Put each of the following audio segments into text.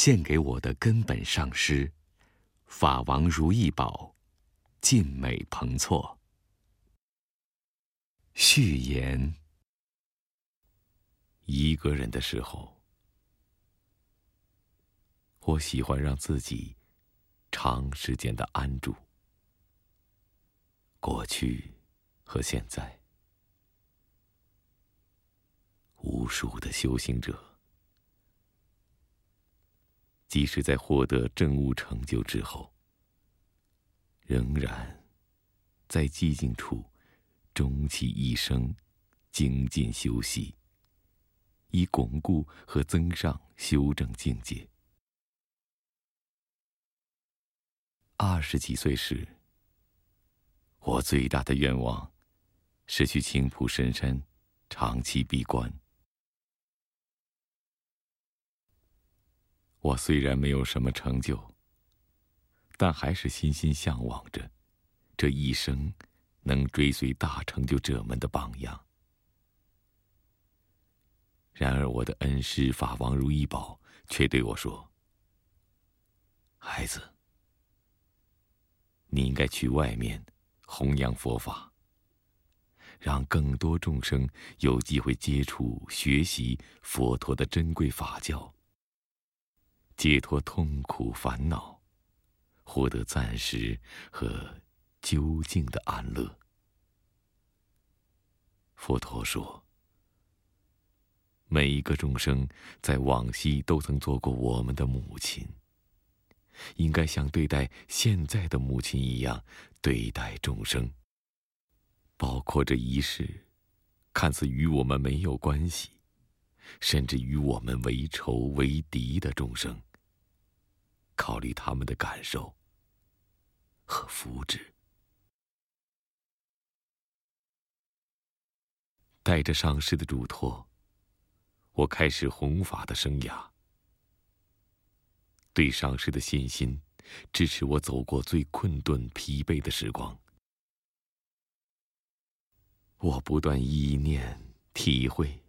献给我的根本上师，法王如意宝，尽美彭措。序言：一个人的时候，我喜欢让自己长时间的安住。过去和现在，无数的修行者。即使在获得证悟成就之后，仍然在寂静处终其一生精进修习，以巩固和增上修正境界。二十几岁时，我最大的愿望是去青浦深山长期闭关。我虽然没有什么成就，但还是心心向往着这一生能追随大成就者们的榜样。然而，我的恩师法王如意宝却对我说：“孩子，你应该去外面弘扬佛法，让更多众生有机会接触、学习佛陀的珍贵法教。”解脱痛苦烦恼，获得暂时和究竟的安乐。佛陀说：“每一个众生在往昔都曾做过我们的母亲，应该像对待现在的母亲一样对待众生，包括这一世看似与我们没有关系，甚至与我们为仇为敌的众生。”考虑他们的感受和福祉，带着上师的嘱托，我开始弘法的生涯。对上师的信心，支持我走过最困顿、疲惫的时光。我不断意念、体会。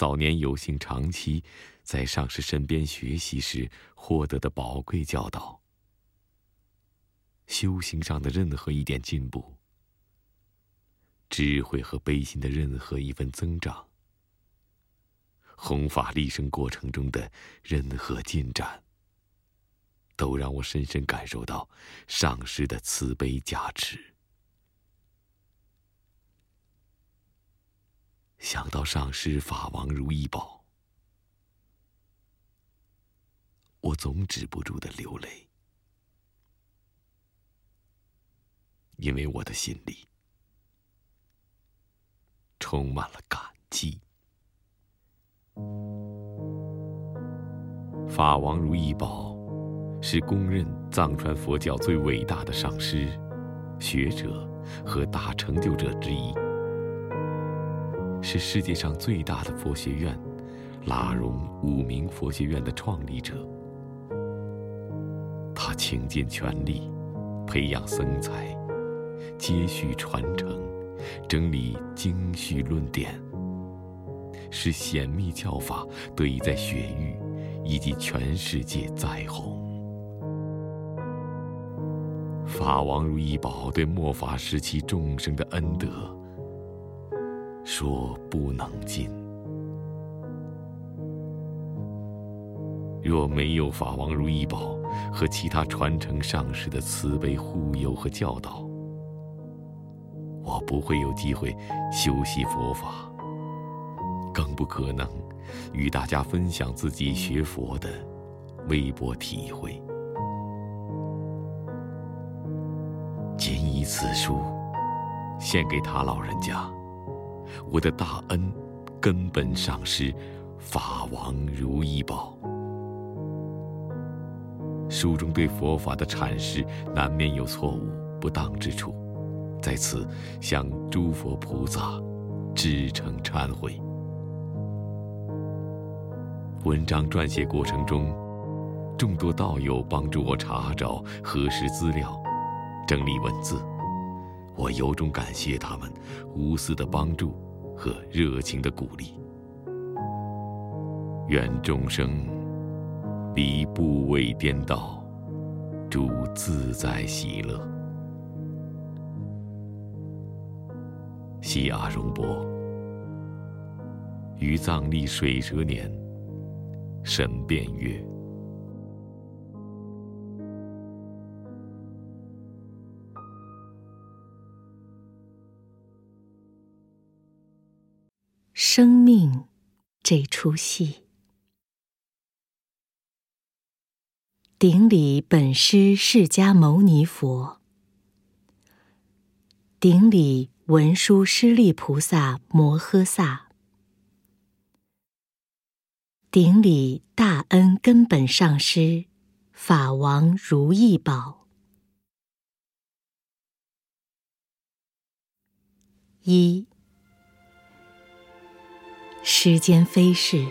早年有幸长期在上师身边学习时获得的宝贵教导，修行上的任何一点进步，智慧和悲心的任何一份增长，弘法立生过程中的任何进展，都让我深深感受到上师的慈悲加持。想到上师法王如意宝，我总止不住的流泪，因为我的心里充满了感激。法王如意宝是公认藏传佛教最伟大的上师、学者和大成就者之一。是世界上最大的佛学院——拉荣五明佛学院的创立者。他倾尽全力培养僧才，接续传承，整理经序论典，使显密教法得以在雪域以及全世界再红。法王如意宝对末法时期众生的恩德。说不能尽。若没有法王如意宝和其他传承上师的慈悲护佑和教导，我不会有机会修习佛法，更不可能与大家分享自己学佛的微薄体会。谨以此书献给他老人家。我的大恩，根本上是法王如意宝。书中对佛法的阐释难免有错误、不当之处，在此向诸佛菩萨至诚忏悔。文章撰写过程中，众多道友帮助我查找、核实资料、整理文字。我由衷感谢他们无私的帮助和热情的鼓励。愿众生离部位颠倒，主自在喜乐。西阿荣波，于藏历水蛇年，神变月。生命这出戏，顶礼本师释迦牟尼佛，顶礼文殊师利菩萨摩诃萨，顶礼大恩根本上师法王如意宝。一。时间飞逝，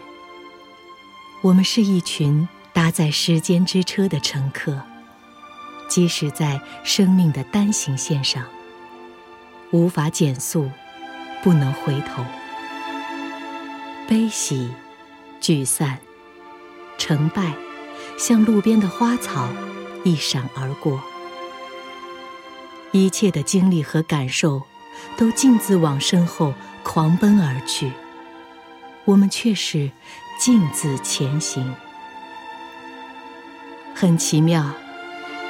我们是一群搭载时间之车的乘客，即使在生命的单行线上，无法减速，不能回头。悲喜、聚散、成败，像路边的花草，一闪而过。一切的经历和感受，都径自往身后狂奔而去。我们却是径自前行，很奇妙。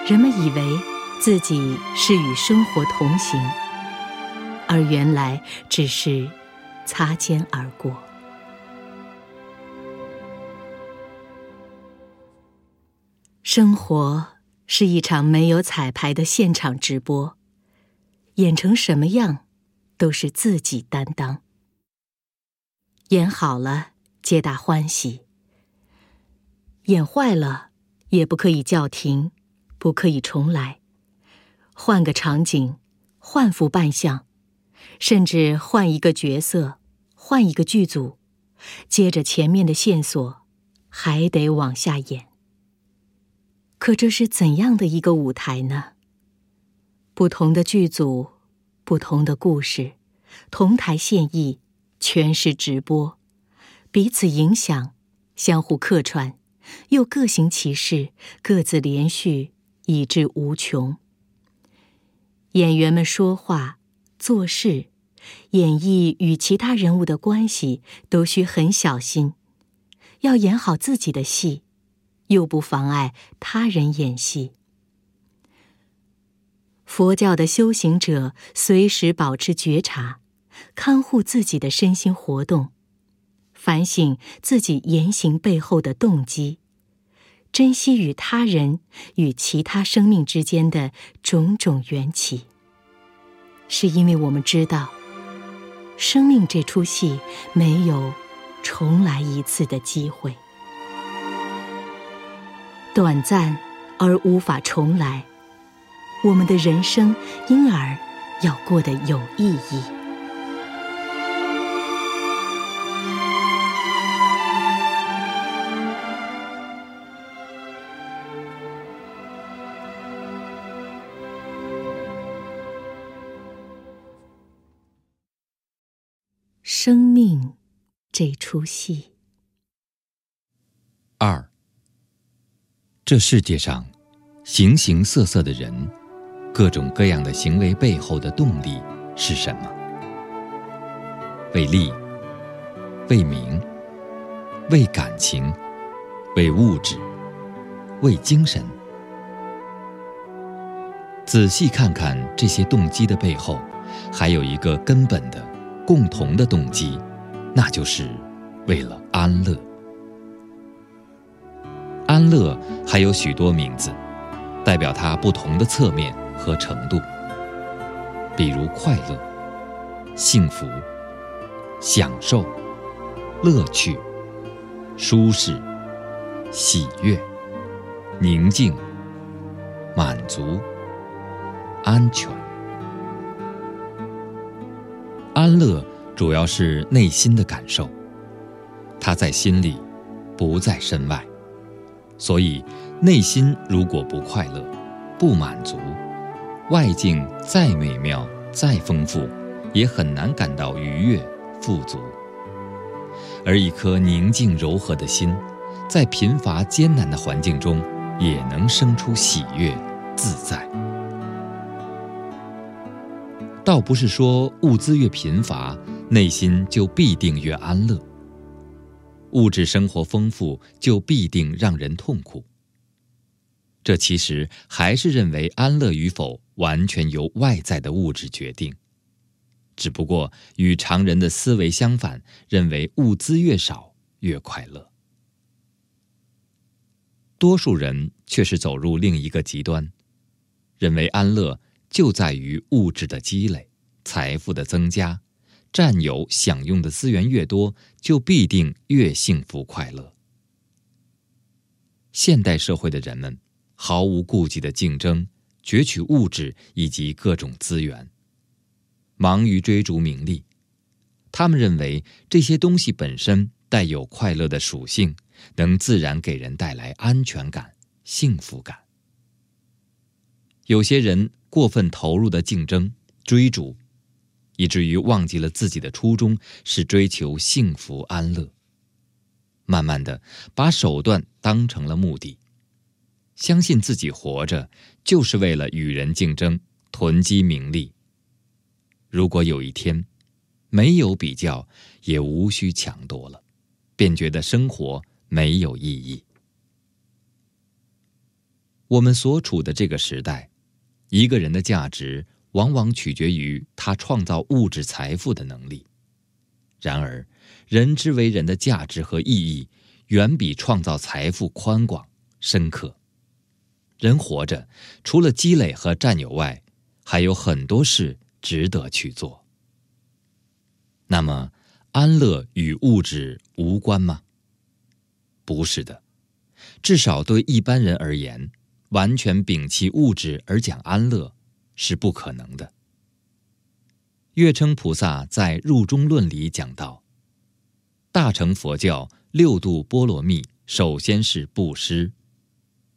人们以为自己是与生活同行，而原来只是擦肩而过。生活是一场没有彩排的现场直播，演成什么样，都是自己担当。演好了，皆大欢喜；演坏了，也不可以叫停，不可以重来，换个场景，换副扮相，甚至换一个角色，换一个剧组，接着前面的线索，还得往下演。可这是怎样的一个舞台呢？不同的剧组，不同的故事，同台献艺。全是直播，彼此影响，相互客串，又各行其事，各自连续，以至无穷。演员们说话、做事、演绎与其他人物的关系，都需很小心，要演好自己的戏，又不妨碍他人演戏。佛教的修行者随时保持觉察。看护自己的身心活动，反省自己言行背后的动机，珍惜与他人与其他生命之间的种种缘起。是因为我们知道，生命这出戏没有重来一次的机会，短暂而无法重来。我们的人生因而要过得有意义。生命这出戏。二，这世界上形形色色的人，各种各样的行为背后的动力是什么？为利、为名、为感情、为物质、为精神。仔细看看这些动机的背后，还有一个根本的。共同的动机，那就是为了安乐。安乐还有许多名字，代表它不同的侧面和程度。比如快乐、幸福、享受、乐趣、舒适、喜悦、宁静、满足、安全。安乐主要是内心的感受，它在心里，不在身外。所以，内心如果不快乐、不满足，外境再美妙、再丰富，也很难感到愉悦、富足。而一颗宁静柔和的心，在贫乏艰难的环境中，也能生出喜悦自在。倒不是说物资越贫乏，内心就必定越安乐。物质生活丰富，就必定让人痛苦。这其实还是认为安乐与否完全由外在的物质决定，只不过与常人的思维相反，认为物资越少越快乐。多数人却是走入另一个极端，认为安乐就在于物质的积累、财富的增加。占有享用的资源越多，就必定越幸福快乐。现代社会的人们毫无顾忌的竞争，攫取物质以及各种资源，忙于追逐名利。他们认为这些东西本身带有快乐的属性，能自然给人带来安全感、幸福感。有些人过分投入的竞争、追逐。以至于忘记了自己的初衷是追求幸福安乐。慢慢的，把手段当成了目的，相信自己活着就是为了与人竞争、囤积名利。如果有一天没有比较，也无需抢夺了，便觉得生活没有意义。我们所处的这个时代，一个人的价值。往往取决于他创造物质财富的能力。然而，人之为人的价值和意义，远比创造财富宽广深刻。人活着，除了积累和占有外，还有很多事值得去做。那么，安乐与物质无关吗？不是的，至少对一般人而言，完全摒弃物质而讲安乐。是不可能的。月称菩萨在《入中论》里讲到，大乘佛教六度波罗蜜，首先是布施，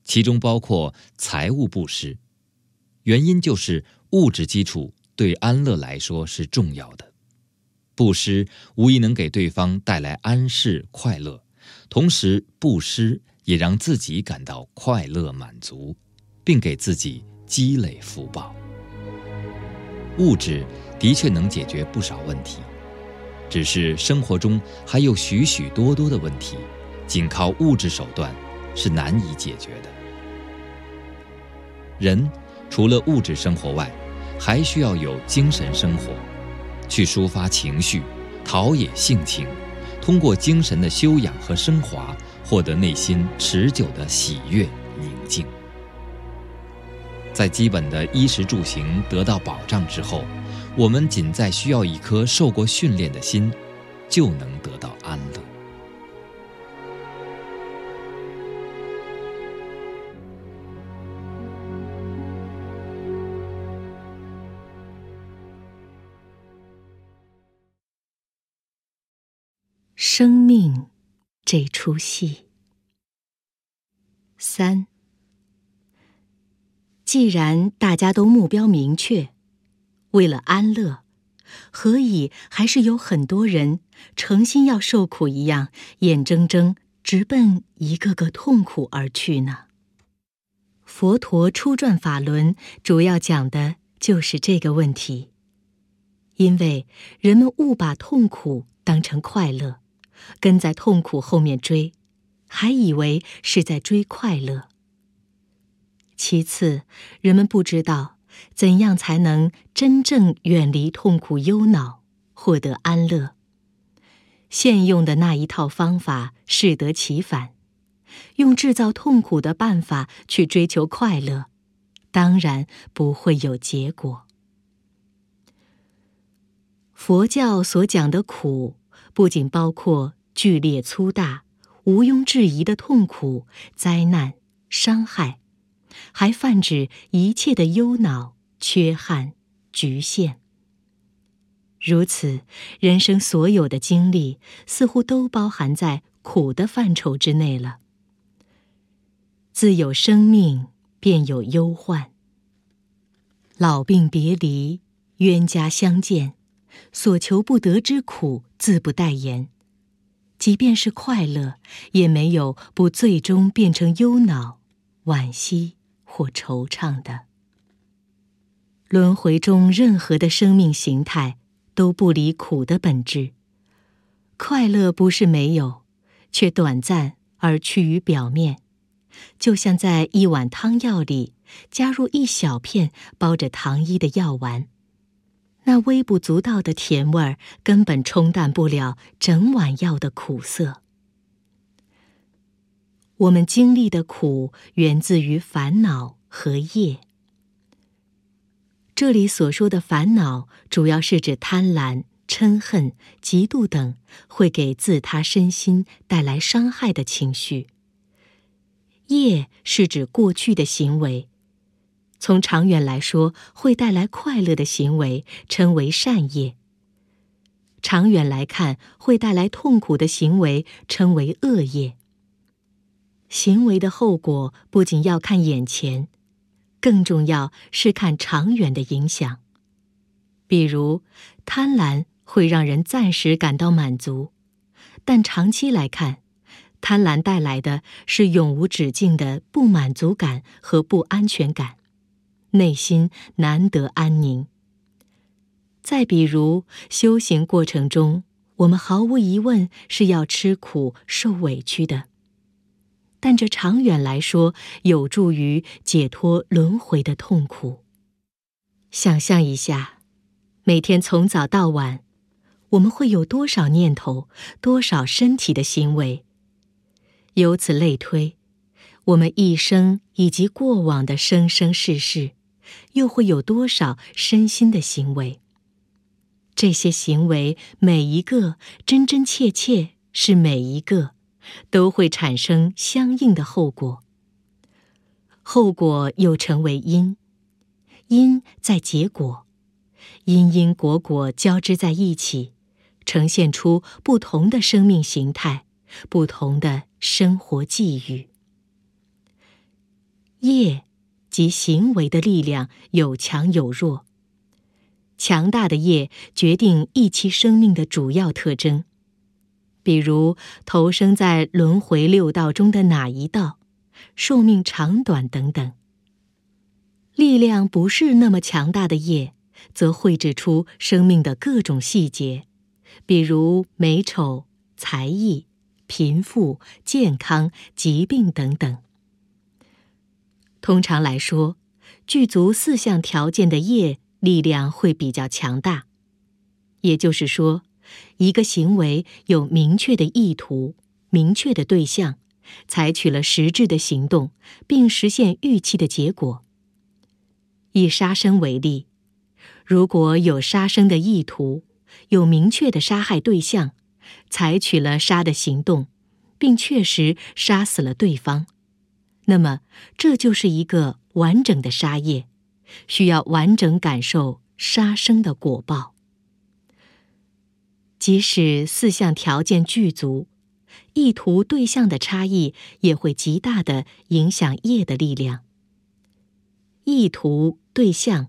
其中包括财物布施。原因就是物质基础对安乐来说是重要的，布施无疑能给对方带来安适快乐，同时布施也让自己感到快乐满足，并给自己积累福报。物质的确能解决不少问题，只是生活中还有许许多多的问题，仅靠物质手段是难以解决的。人除了物质生活外，还需要有精神生活，去抒发情绪，陶冶性情，通过精神的修养和升华，获得内心持久的喜悦宁静。在基本的衣食住行得到保障之后，我们仅在需要一颗受过训练的心，就能得到安乐。生命这出戏，三。既然大家都目标明确，为了安乐，何以还是有很多人诚心要受苦一样，眼睁睁直奔一个个痛苦而去呢？佛陀初转法轮，主要讲的就是这个问题。因为人们误把痛苦当成快乐，跟在痛苦后面追，还以为是在追快乐。其次，人们不知道怎样才能真正远离痛苦忧恼，获得安乐。现用的那一套方法适得其反，用制造痛苦的办法去追求快乐，当然不会有结果。佛教所讲的苦，不仅包括剧烈粗大、毋庸置疑的痛苦、灾难、伤害。还泛指一切的忧恼、缺憾、局限。如此，人生所有的经历似乎都包含在苦的范畴之内了。自有生命，便有忧患。老病别离、冤家相见，所求不得之苦，自不待言。即便是快乐，也没有不最终变成忧恼、惋惜或惆怅的。轮回中任何的生命形态都不离苦的本质。快乐不是没有，却短暂而趋于表面，就像在一碗汤药里加入一小片包着糖衣的药丸。那微不足道的甜味儿根本冲淡不了整碗药的苦涩。我们经历的苦源自于烦恼和业。这里所说的烦恼，主要是指贪婪、嗔恨、嫉妒等会给自他身心带来伤害的情绪。业是指过去的行为。从长远来说，会带来快乐的行为称为善业；长远来看，会带来痛苦的行为称为恶业。行为的后果不仅要看眼前，更重要是看长远的影响。比如，贪婪会让人暂时感到满足，但长期来看，贪婪带来的是永无止境的不满足感和不安全感。内心难得安宁。再比如，修行过程中，我们毫无疑问是要吃苦受委屈的，但这长远来说有助于解脱轮回的痛苦。想象一下，每天从早到晚，我们会有多少念头，多少身体的行为？由此类推，我们一生以及过往的生生世世。又会有多少身心的行为？这些行为每一个真真切切是每一个，都会产生相应的后果。后果又成为因，因在结果，因因果果交织在一起，呈现出不同的生命形态，不同的生活际遇。业。及行为的力量有强有弱。强大的业决定一期生命的主要特征，比如投生在轮回六道中的哪一道，寿命长短等等。力量不是那么强大的业，则绘制出生命的各种细节，比如美丑、才艺、贫富、健康、疾病等等。通常来说，具足四项条件的业力量会比较强大。也就是说，一个行为有明确的意图、明确的对象，采取了实质的行动，并实现预期的结果。以杀生为例，如果有杀生的意图，有明确的杀害对象，采取了杀的行动，并确实杀死了对方。那么，这就是一个完整的杀业，需要完整感受杀生的果报。即使四项条件具足，意图对象的差异也会极大的影响业的力量。意图对象，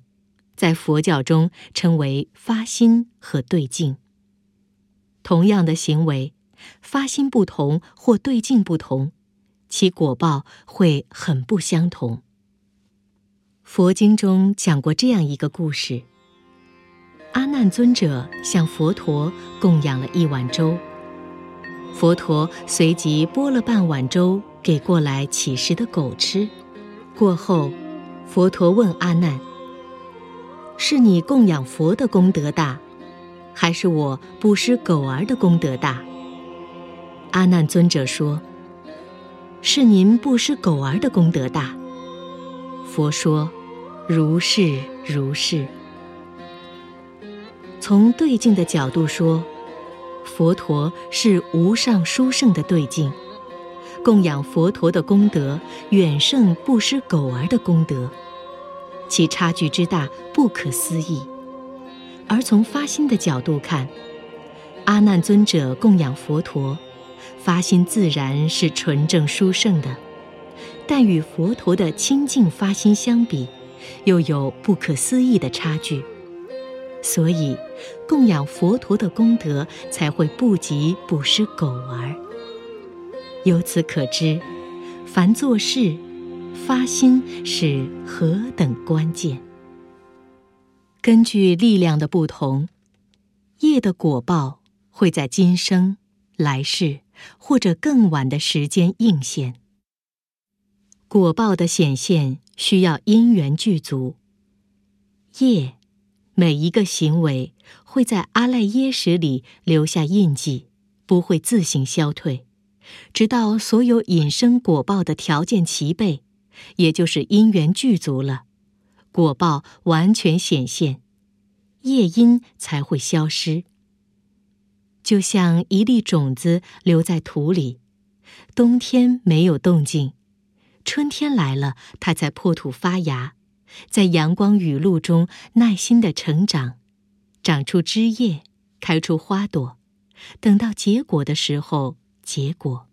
在佛教中称为发心和对境。同样的行为，发心不同或对境不同。其果报会很不相同。佛经中讲过这样一个故事：阿难尊者向佛陀供养了一碗粥，佛陀随即拨了半碗粥给过来乞食的狗吃。过后，佛陀问阿难：“是你供养佛的功德大，还是我布施狗儿的功德大？”阿难尊者说。是您布施狗儿的功德大。佛说：“如是如是。”从对境的角度说，佛陀是无上殊胜的对境，供养佛陀的功德远胜布施狗儿的功德，其差距之大不可思议。而从发心的角度看，阿难尊者供养佛陀。发心自然是纯正殊胜的，但与佛陀的清净发心相比，又有不可思议的差距。所以供养佛陀的功德才会不及捕食狗儿。由此可知，凡做事，发心是何等关键。根据力量的不同，业的果报会在今生、来世或者更晚的时间应现。果报的显现需要因缘具足。业，每一个行为会在阿赖耶识里留下印记，不会自行消退，直到所有引生果报的条件齐备，也就是因缘具足了。果报完全显现，业因才会消失。就像一粒种子留在土里，冬天没有动静，春天来了，它才破土发芽，在阳光雨露中耐心的成长，长出枝叶，开出花朵，等到结果的时候结果。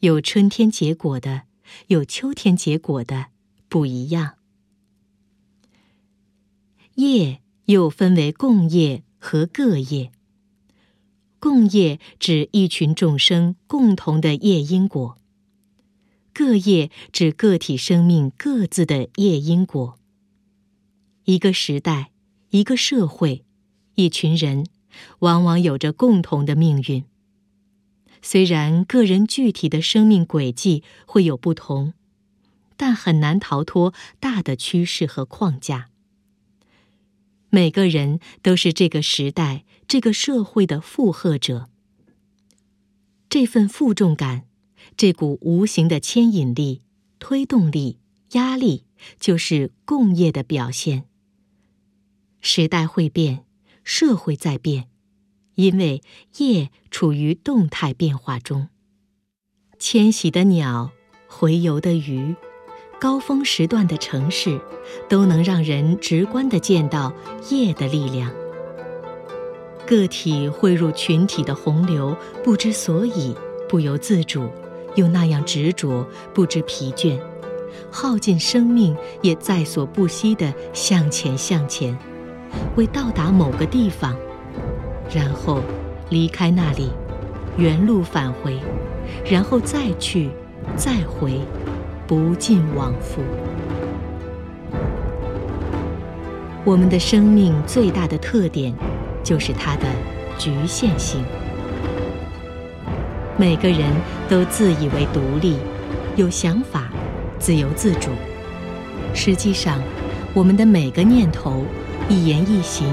有春天结果的，有秋天结果的，不一样。叶又分为共叶和各叶。共业指一群众生共同的业因果，各业指个体生命各自的业因果。一个时代、一个社会、一群人，往往有着共同的命运。虽然个人具体的生命轨迹会有不同，但很难逃脱大的趋势和框架。每个人都是这个时代、这个社会的负荷者。这份负重感，这股无形的牵引力、推动力、压力，就是共业的表现。时代会变，社会在变，因为业处于动态变化中。迁徙的鸟，洄游的鱼。高峰时段的城市，都能让人直观地见到夜的力量。个体汇入群体的洪流，不知所以，不由自主，又那样执着，不知疲倦，耗尽生命也在所不惜地向前向前，为到达某个地方，然后离开那里，原路返回，然后再去，再回。不尽往复。我们的生命最大的特点，就是它的局限性。每个人都自以为独立，有想法，自由自主。实际上，我们的每个念头、一言一行，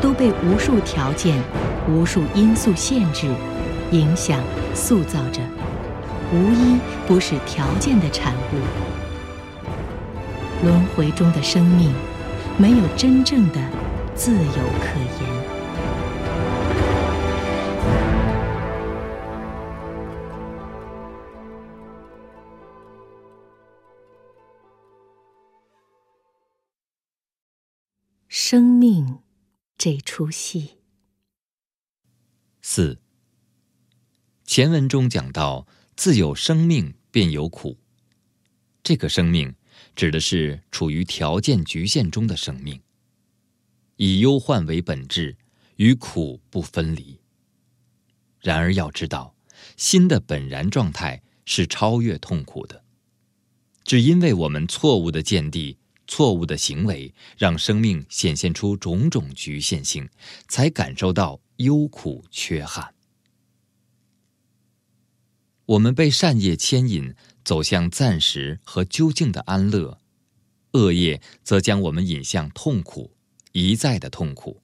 都被无数条件、无数因素限制、影响、塑造着。无一不是条件的产物。轮回中的生命，没有真正的自由可言。生命这出戏。四。前文中讲到。自有生命，便有苦。这个生命指的是处于条件局限中的生命，以忧患为本质，与苦不分离。然而要知道，心的本然状态是超越痛苦的，只因为我们错误的见地、错误的行为，让生命显现出种种局限性，才感受到忧苦缺憾。我们被善业牵引走向暂时和究竟的安乐，恶业则将我们引向痛苦，一再的痛苦。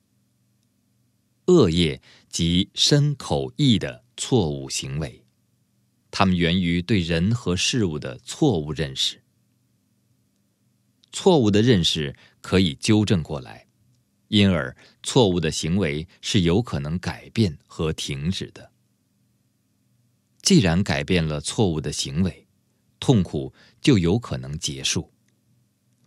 恶业即身口意的错误行为，它们源于对人和事物的错误认识。错误的认识可以纠正过来，因而错误的行为是有可能改变和停止的。既然改变了错误的行为，痛苦就有可能结束。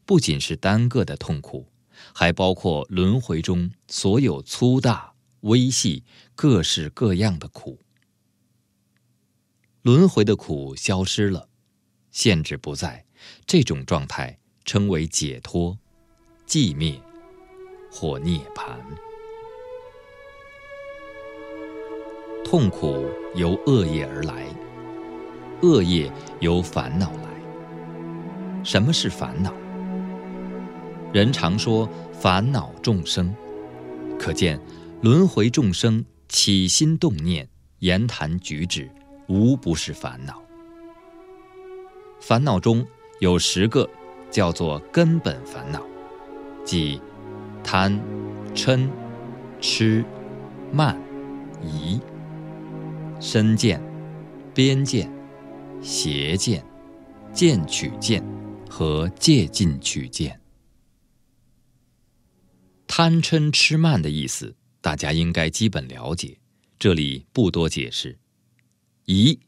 不仅是单个的痛苦，还包括轮回中所有粗大、微细、各式各样的苦。轮回的苦消失了，限制不在，这种状态称为解脱、寂灭、或涅槃。痛苦由恶业而来，恶业由烦恼来。什么是烦恼？人常说烦恼众生，可见轮回众生起心动念、言谈举止，无不是烦恼。烦恼中有十个，叫做根本烦恼，即贪、嗔、痴、慢、疑、身见、边见、邪见、见取见和戒禁取见。贪嗔痴慢的意思，大家应该基本了解，这里不多解释。疑，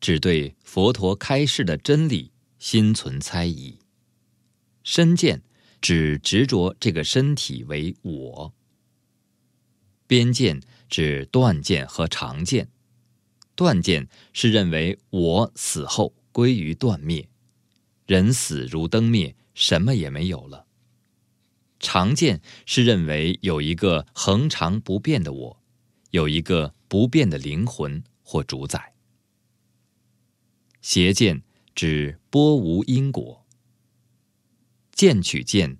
只对佛陀开示的真理心存猜疑。身见，指执着这个身体为我。边见，指断见和常见。断见是认为我死后归于断灭，人死如灯灭，什么也没有了。常见是认为有一个恒常不变的我，有一个不变的灵魂或主宰。邪见指波无因果。见取见，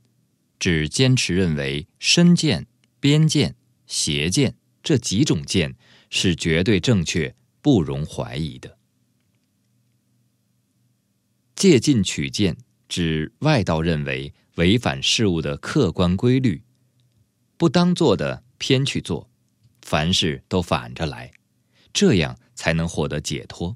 指坚持认为身见、边见、邪见这几种见是绝对正确、不容怀疑的。借进取见，指外道认为。违反事物的客观规律，不当做的偏去做，凡事都反着来，这样才能获得解脱。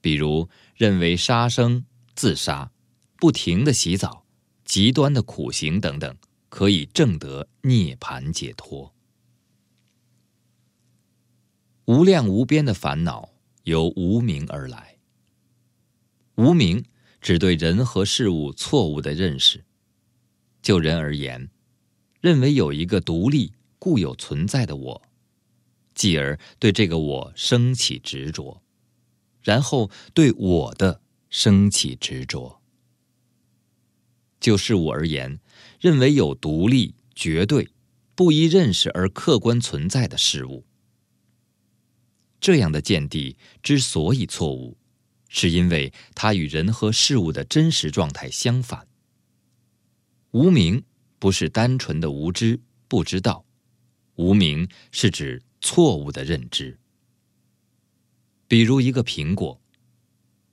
比如认为杀生、自杀、不停的洗澡、极端的苦行等等，可以证得涅盘解脱。无量无边的烦恼由无名而来，无名只对人和事物错误的认识。就人而言，认为有一个独立、固有存在的我，继而对这个我升起执着，然后对我的升起执着。就事物而言，认为有独立、绝对、不依认识而客观存在的事物。这样的见地之所以错误，是因为它与人和事物的真实状态相反。无名不是单纯的无知不知道，无名是指错误的认知。比如一个苹果，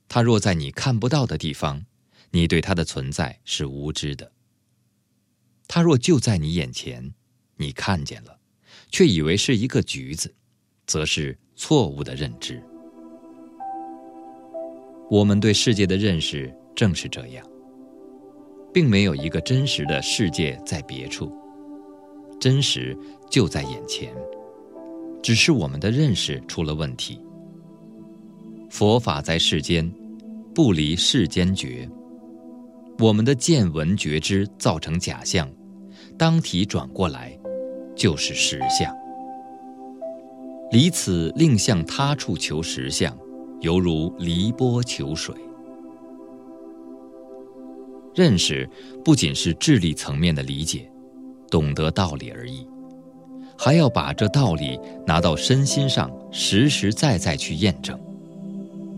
它若在你看不到的地方，你对它的存在是无知的；它若就在你眼前，你看见了，却以为是一个橘子，则是错误的认知。我们对世界的认识正是这样。并没有一个真实的世界在别处，真实就在眼前，只是我们的认识出了问题。佛法在世间，不离世间觉。我们的见闻觉知造成假象，当体转过来，就是实相。离此另向他处求实相，犹如离波求水。认识不仅是智力层面的理解、懂得道理而已，还要把这道理拿到身心上，实实在在去验证，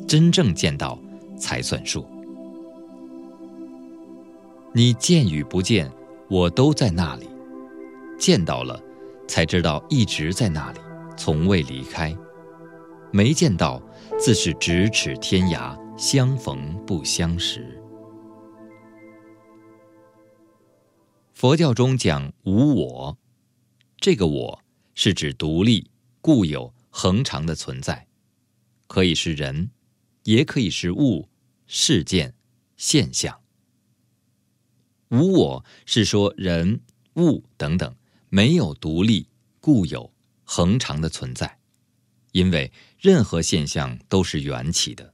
真正见到才算数。你见与不见，我都在那里；见到了，才知道一直在那里，从未离开；没见到，自是咫尺天涯，相逢不相识。佛教中讲无我，这个我是指独立、固有、恒常的存在，可以是人，也可以是物、事件、现象。无我是说人、物等等没有独立、固有、恒常的存在，因为任何现象都是缘起的，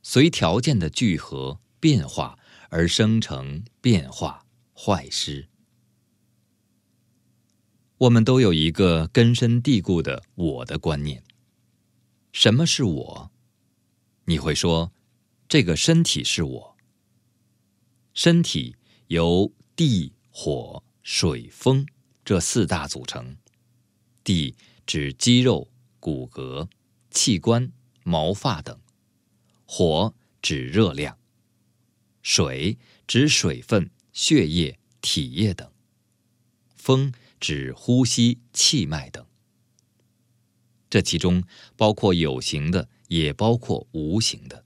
随条件的聚合变化而生成变化。坏失。我们都有一个根深蒂固的“我的”观念。什么是我？你会说，这个身体是我。身体由地、火、水、风这四大组成。地指肌肉、骨骼、器官、毛发等；火指热量；水指水分、血液、体液等；风指呼吸、气脉等。这其中包括有形的，也包括无形的。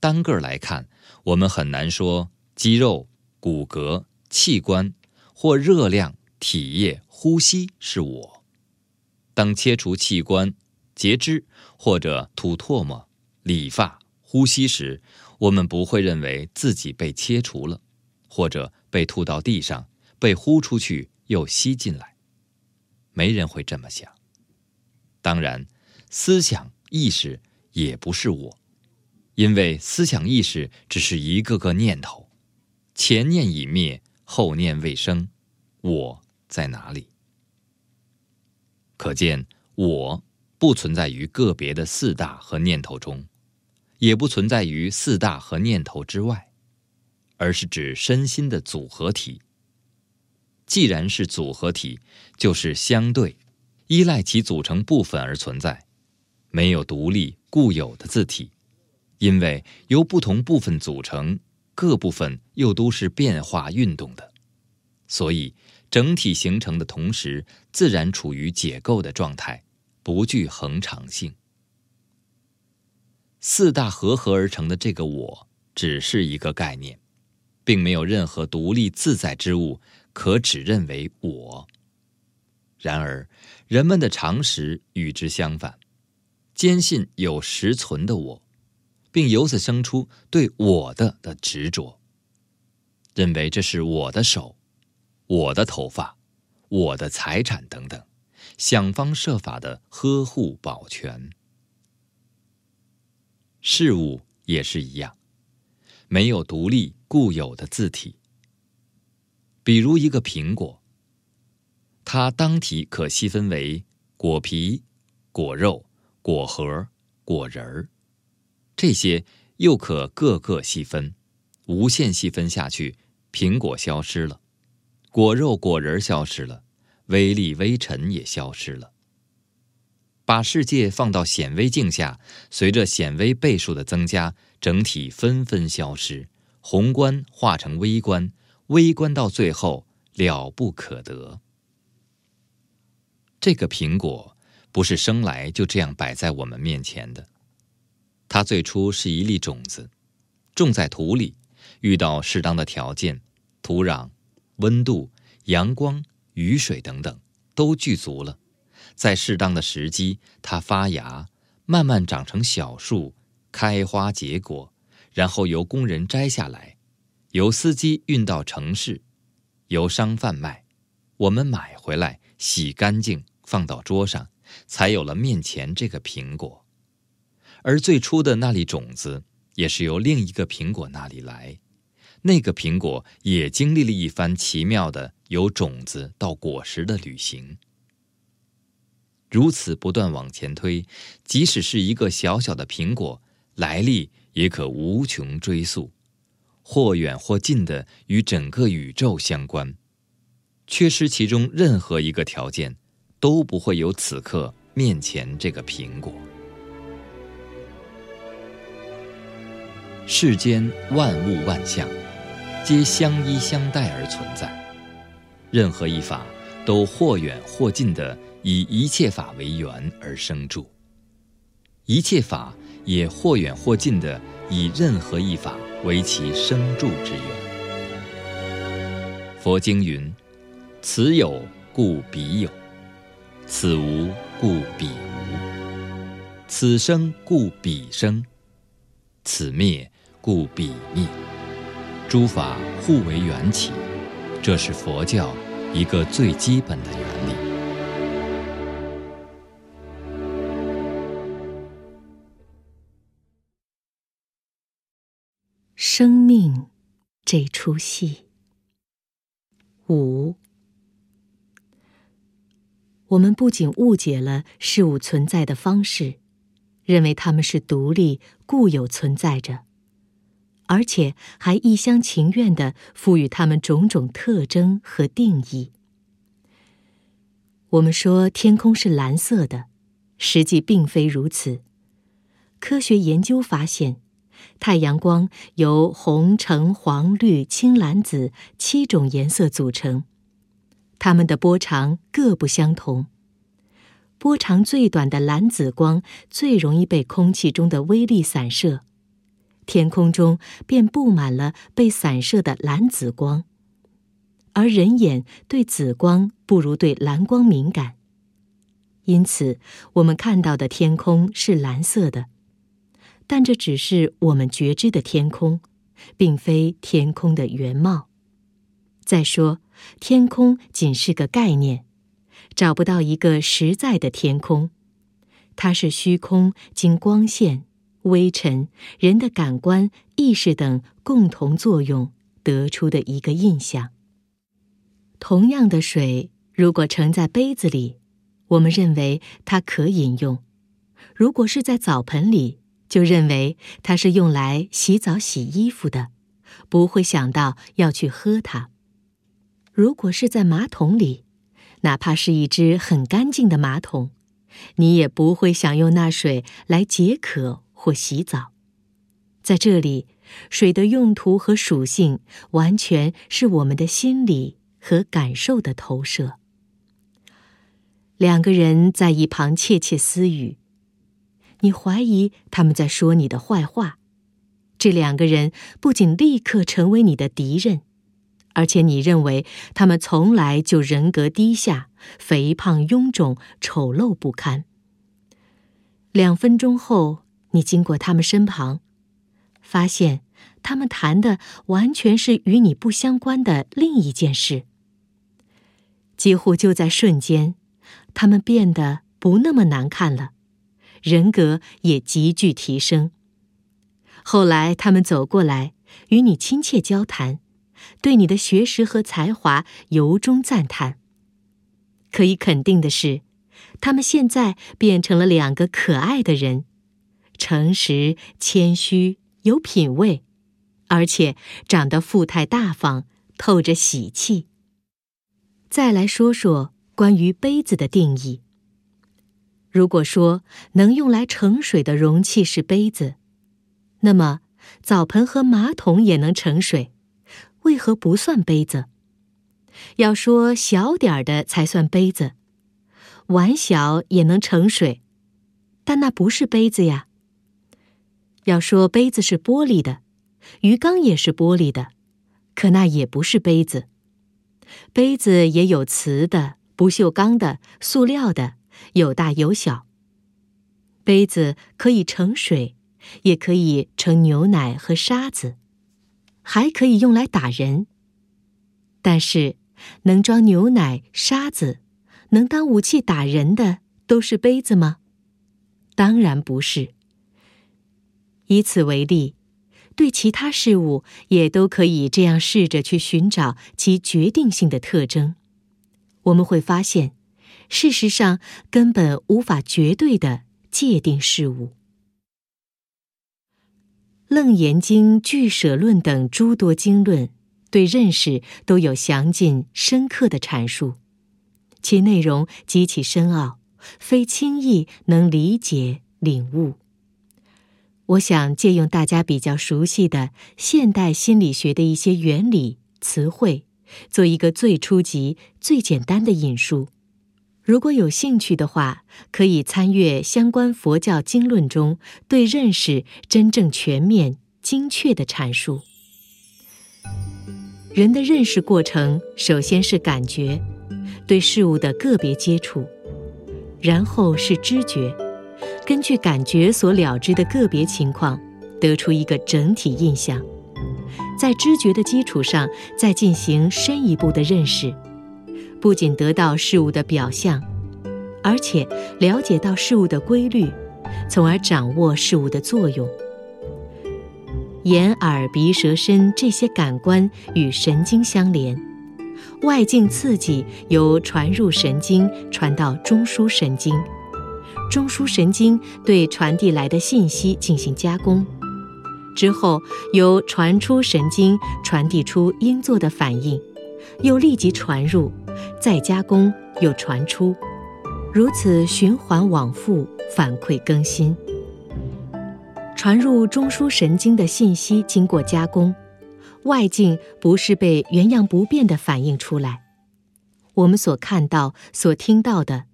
单个来看，我们很难说肌肉、骨骼、器官或热量、体液、呼吸是我。当切除器官、截肢或者吐唾沫、理发、呼吸时，我们不会认为自己被切除了，或者被吐到地上，被呼出去又吸进来。没人会这么想。当然，思想意识也不是我，因为思想意识只是一个个念头，前念已灭，后念未生，我在哪里？可见，我不存在于个别的四大和念头中，也不存在于四大和念头之外，而是指身心的组合体。既然是组合体，就是相对。依赖其组成部分而存在，没有独立固有的字体，因为由不同部分组成，各部分又都是变化运动的，所以整体形成的同时，自然处于解构的状态，不具恒常性。四大合合而成的这个我，只是一个概念，并没有任何独立自在之物可指认为我。然而，人们的常识与之相反，坚信有实存的我，并由此生出对我的的执着，认为这是我的手、我的头发、我的财产等等，想方设法的呵护保全。事物也是一样，没有独立固有的字体，比如一个苹果。它当体可细分为果皮、果肉、果核、果仁儿，这些又可各个细分，无限细分下去，苹果消失了，果肉、果仁消失了，微粒、微尘也消失了。把世界放到显微镜下，随着显微倍数的增加，整体纷纷消失，宏观化成微观，微观到最后了不可得。这个苹果不是生来就这样摆在我们面前的，它最初是一粒种子，种在土里，遇到适当的条件，土壤、温度、阳光、雨水等等都具足了，在适当的时机，它发芽，慢慢长成小树，开花结果，然后由工人摘下来，由司机运到城市，由商贩卖，我们买回来洗干净。放到桌上，才有了面前这个苹果。而最初的那粒种子，也是由另一个苹果那里来。那个苹果也经历了一番奇妙的由种子到果实的旅行。如此不断往前推，即使是一个小小的苹果，来历也可无穷追溯，或远或近的与整个宇宙相关。缺失其中任何一个条件。都不会有此刻面前这个苹果。世间万物万象，皆相依相待而存在。任何一法都或远或近的以一切法为缘而生住，一切法也或远或近的以任何一法为其生住之源。佛经云：“此有故彼有。”此无故彼无，此生故彼生，此灭故彼灭。诸法互为缘起，这是佛教一个最基本的原理。生命这出戏，五。我们不仅误解了事物存在的方式，认为它们是独立固有存在着，而且还一厢情愿地赋予它们种种特征和定义。我们说天空是蓝色的，实际并非如此。科学研究发现，太阳光由红、橙、黄、绿、青、蓝、紫七种颜色组成，它们的波长各不相同。波长最短的蓝紫光最容易被空气中的微粒散射，天空中便布满了被散射的蓝紫光。而人眼对紫光不如对蓝光敏感，因此我们看到的天空是蓝色的，但这只是我们觉知的天空，并非天空的原貌。再说，天空仅是个概念，找不到一个实在的天空，它是虚空经光线、微尘、人的感官、意识等共同作用得出的一个印象。同样的水，如果盛在杯子里，我们认为它可饮用；如果是在澡盆里，就认为它是用来洗澡、洗衣服的，不会想到要去喝它。如果是在马桶里，哪怕是一只很干净的马桶，你也不会想用那水来解渴或洗澡。在这里，水的用途和属性完全是我们的心理。和感受的投射。两个人在一旁窃窃私语，你怀疑他们在说你的坏话。这两个人不仅立刻成为你的敌人，而且你认为他们从来就人格低下、肥胖臃肿、丑陋不堪。两分钟后，你经过他们身旁，发现他们谈的完全是与你不相关的另一件事。几乎就在瞬间，他们变得不那么难看了，人格也急剧提升。后来，他们走过来与你亲切交谈，对你的学识和才华由衷赞叹。可以肯定的是，他们现在变成了两个可爱的人，诚实、谦虚、有品味，而且长得富态大方，透着喜气。再来说说关于杯子的定义。如果说能用来盛水的容器是杯子，那么澡盆和马桶也能盛水，为何不算杯子？要说小点儿的才算杯子，碗小也能盛水，但那不是杯子呀。要说杯子是玻璃的，鱼缸也是玻璃的，可那也不是杯子。杯子也有瓷的、不锈钢的、塑料的，有大有小。杯子可以盛水，也可以盛牛奶和沙子，还可以用来打人。但是，能装牛奶、沙子，能当武器打人的，都是杯子吗？当然不是。以此为例。对其他事物也都可以这样试着去寻找其决定性的特征，我们会发现，事实上根本无法绝对的界定事物。《楞严经》《俱舍论》等诸多经论对认识都有详尽深刻的阐述，其内容极其深奥，非轻易能理解领悟。我想借用大家比较熟悉的现代心理学的一些原理、词汇，做一个最初级、最简单的引述。如果有兴趣的话，可以参阅相关佛教经论中对认识真正全面、精确的阐述。人的认识过程，首先是感觉，对事物的个别接触，然后是知觉。根据感觉所了知的个别情况，得出一个整体印象，在知觉的基础上再进行深一步的认识，不仅得到事物的表象，而且了解到事物的规律，从而掌握事物的作用。眼、耳、鼻、舌、身这些感官与神经相连，外境刺激由传入神经传到中枢神经。中枢神经对传递来的信息进行加工，之后由传出神经传递出应做的反应，又立即传入，再加工又传出，如此循环往复，反馈更新。传入中枢神经的信息经过加工，外境不是被原样不变的反映出来。我们所看到、所听到的，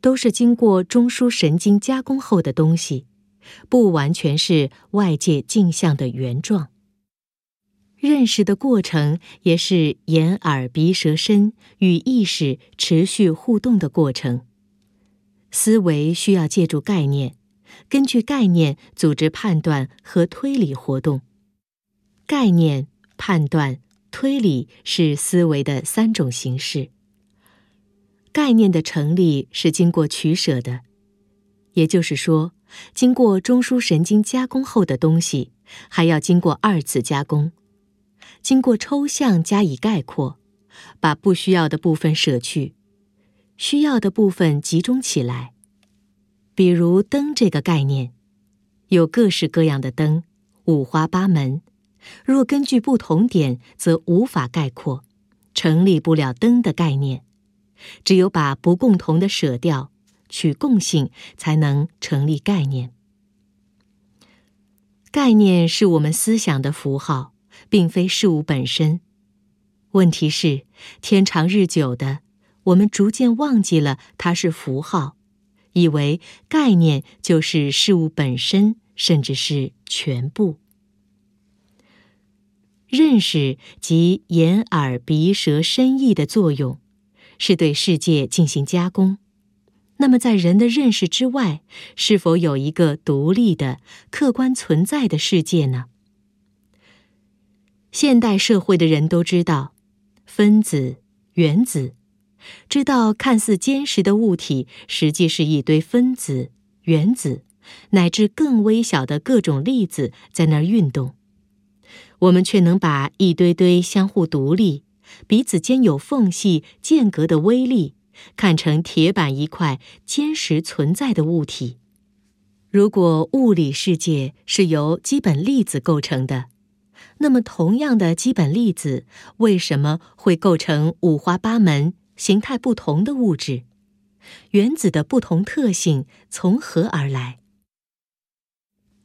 都是经过中枢神经加工后的东西，不完全是外界镜像的原状。认识的过程也是眼、耳、鼻、舌、身与意识持续互动的过程。思维需要借助概念，根据概念组织判断和推理活动。概念、判断、推理是思维的三种形式。概念的成立是经过取舍的，也就是说，经过中枢神经加工后的东西，还要经过二次加工。经过抽象加以概括，把不需要的部分舍去，需要的部分集中起来。比如灯这个概念，有各式各样的灯，五花八门。若根据不同点，则无法概括，成立不了灯的概念。只有把不共同的舍掉，取共性，才能成立概念。概念是我们思想的符号。并非事物本身。问题是，天长日久的，我们逐渐忘记了它是符号，以为概念就是事物本身，甚至是全部。认识及眼、耳、鼻、舌、身、意的作用，是对世界进行加工。那么，在人的认识之外，是否有一个独立的、客观存在的世界呢？现代社会的人都知道，分子、原子，知道看似坚实的物体，实际是一堆分子、原子，乃至更微小的各种粒子在那儿运动。我们却能把一堆堆相互独立、彼此间有缝隙、间隔的微粒，看成铁板一块坚实存在的物体。如果物理世界是由基本粒子构成的，那么，同样的基本粒子为什么会构成五花八门、形态不同的物质？原子的不同特性从何而来？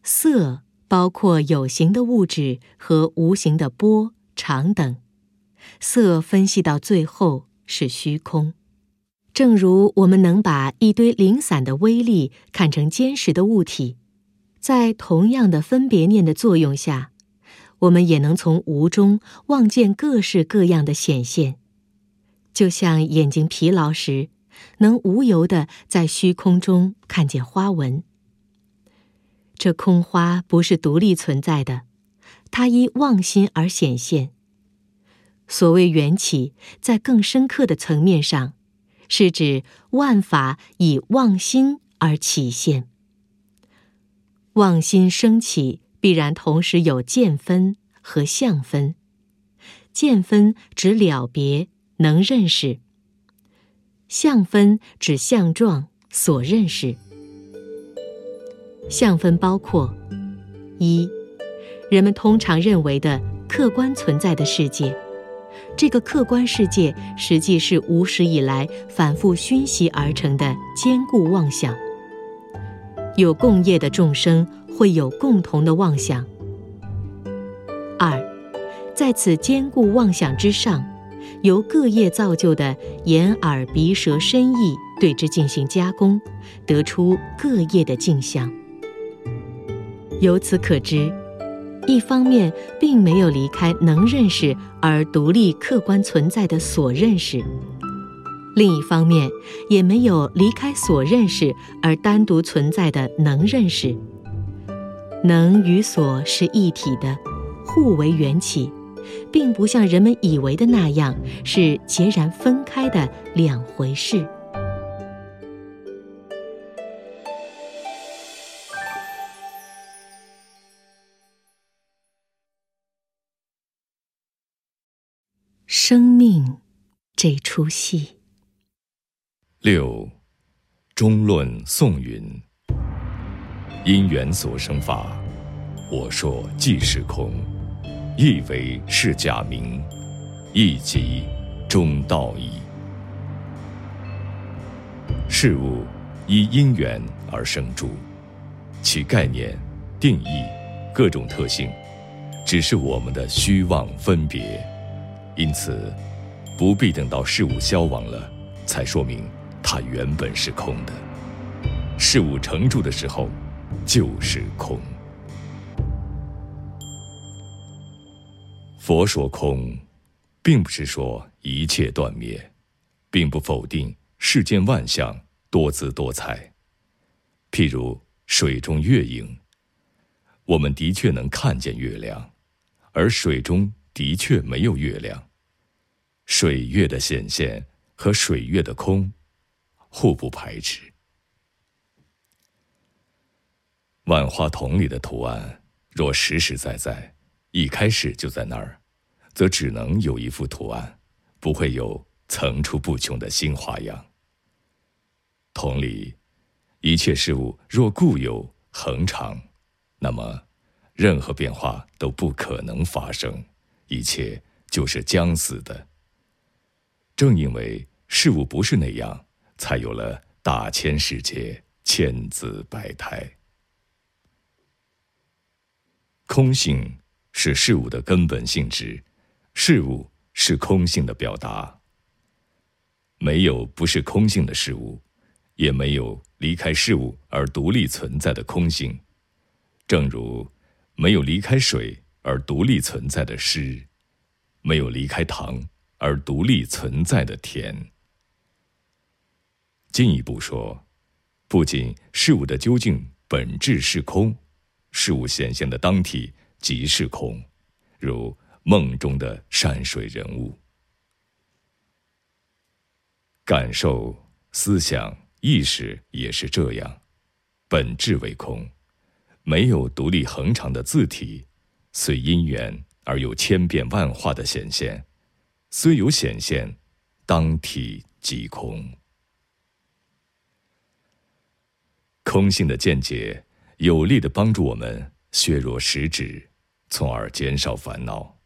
色包括有形的物质和无形的波、长等。色分析到最后是虚空。正如我们能把一堆零散的微粒看成坚实的物体，在同样的分别念的作用下。我们也能从无中望见各式各样的显现，就像眼睛疲劳时，能无由的在虚空中看见花纹。这空花不是独立存在的，它依妄心而显现。所谓缘起，在更深刻的层面上，是指万法以妄心而起现。妄心升起。必然同时有见分和相分，见分指了别能认识，相分指相状所认识。相分包括一，人们通常认为的客观存在的世界，这个客观世界实际是无始以来反复熏习而成的坚固妄想。有共业的众生。会有共同的妄想。二，在此坚固妄想之上，由各业造就的眼、耳、鼻、舌、身、意对之进行加工，得出各业的镜像。由此可知，一方面并没有离开能认识而独立客观存在的所认识。另一方面，也没有离开所认识而单独存在的能认识。能与所是一体的，互为缘起，并不像人们以为的那样是截然分开的两回事。这出戏。六，中论宋云。因缘所生法，我说即是空，亦为是假名，亦即中道矣。事物依因缘而生住，其概念、定义、各种特性，只是我们的虚妄分别。因此，不必等到事物消亡了，才说明它原本是空的。事物成住的时候，就是空。佛说空，并不是说一切断灭，并不否定世间万象多姿多彩。譬如水中月影，我们的确能看见月亮，而水中的确没有月亮。水月的显现和水月的空，互不排斥。万花筒里的图案，若实实在在，一开始就在那儿，则只能有一幅图案，不会有层出不穷的新花样。同理，一切事物若固有恒常，那么任何变化都不可能发生，一切就是将死的。正因为事物不是那样，才有了大千世界，千姿百态。空性是事物的根本性质，事物是空性的表达。没有不是空性的事物，也没有离开事物而独立存在的空性。正如没有离开水而独立存在的湿，没有离开糖而独立存在的甜。进一步说，不仅事物的究竟本质是空。事物显现的当体即是空，如梦中的山水人物。感受、思想、意识也是这样，本质为空，没有独立恒常的字体，随因缘而有千变万化的显现，虽有显现，当体即空。空性的见解。有力的帮助我们削弱实质，从而减少烦恼，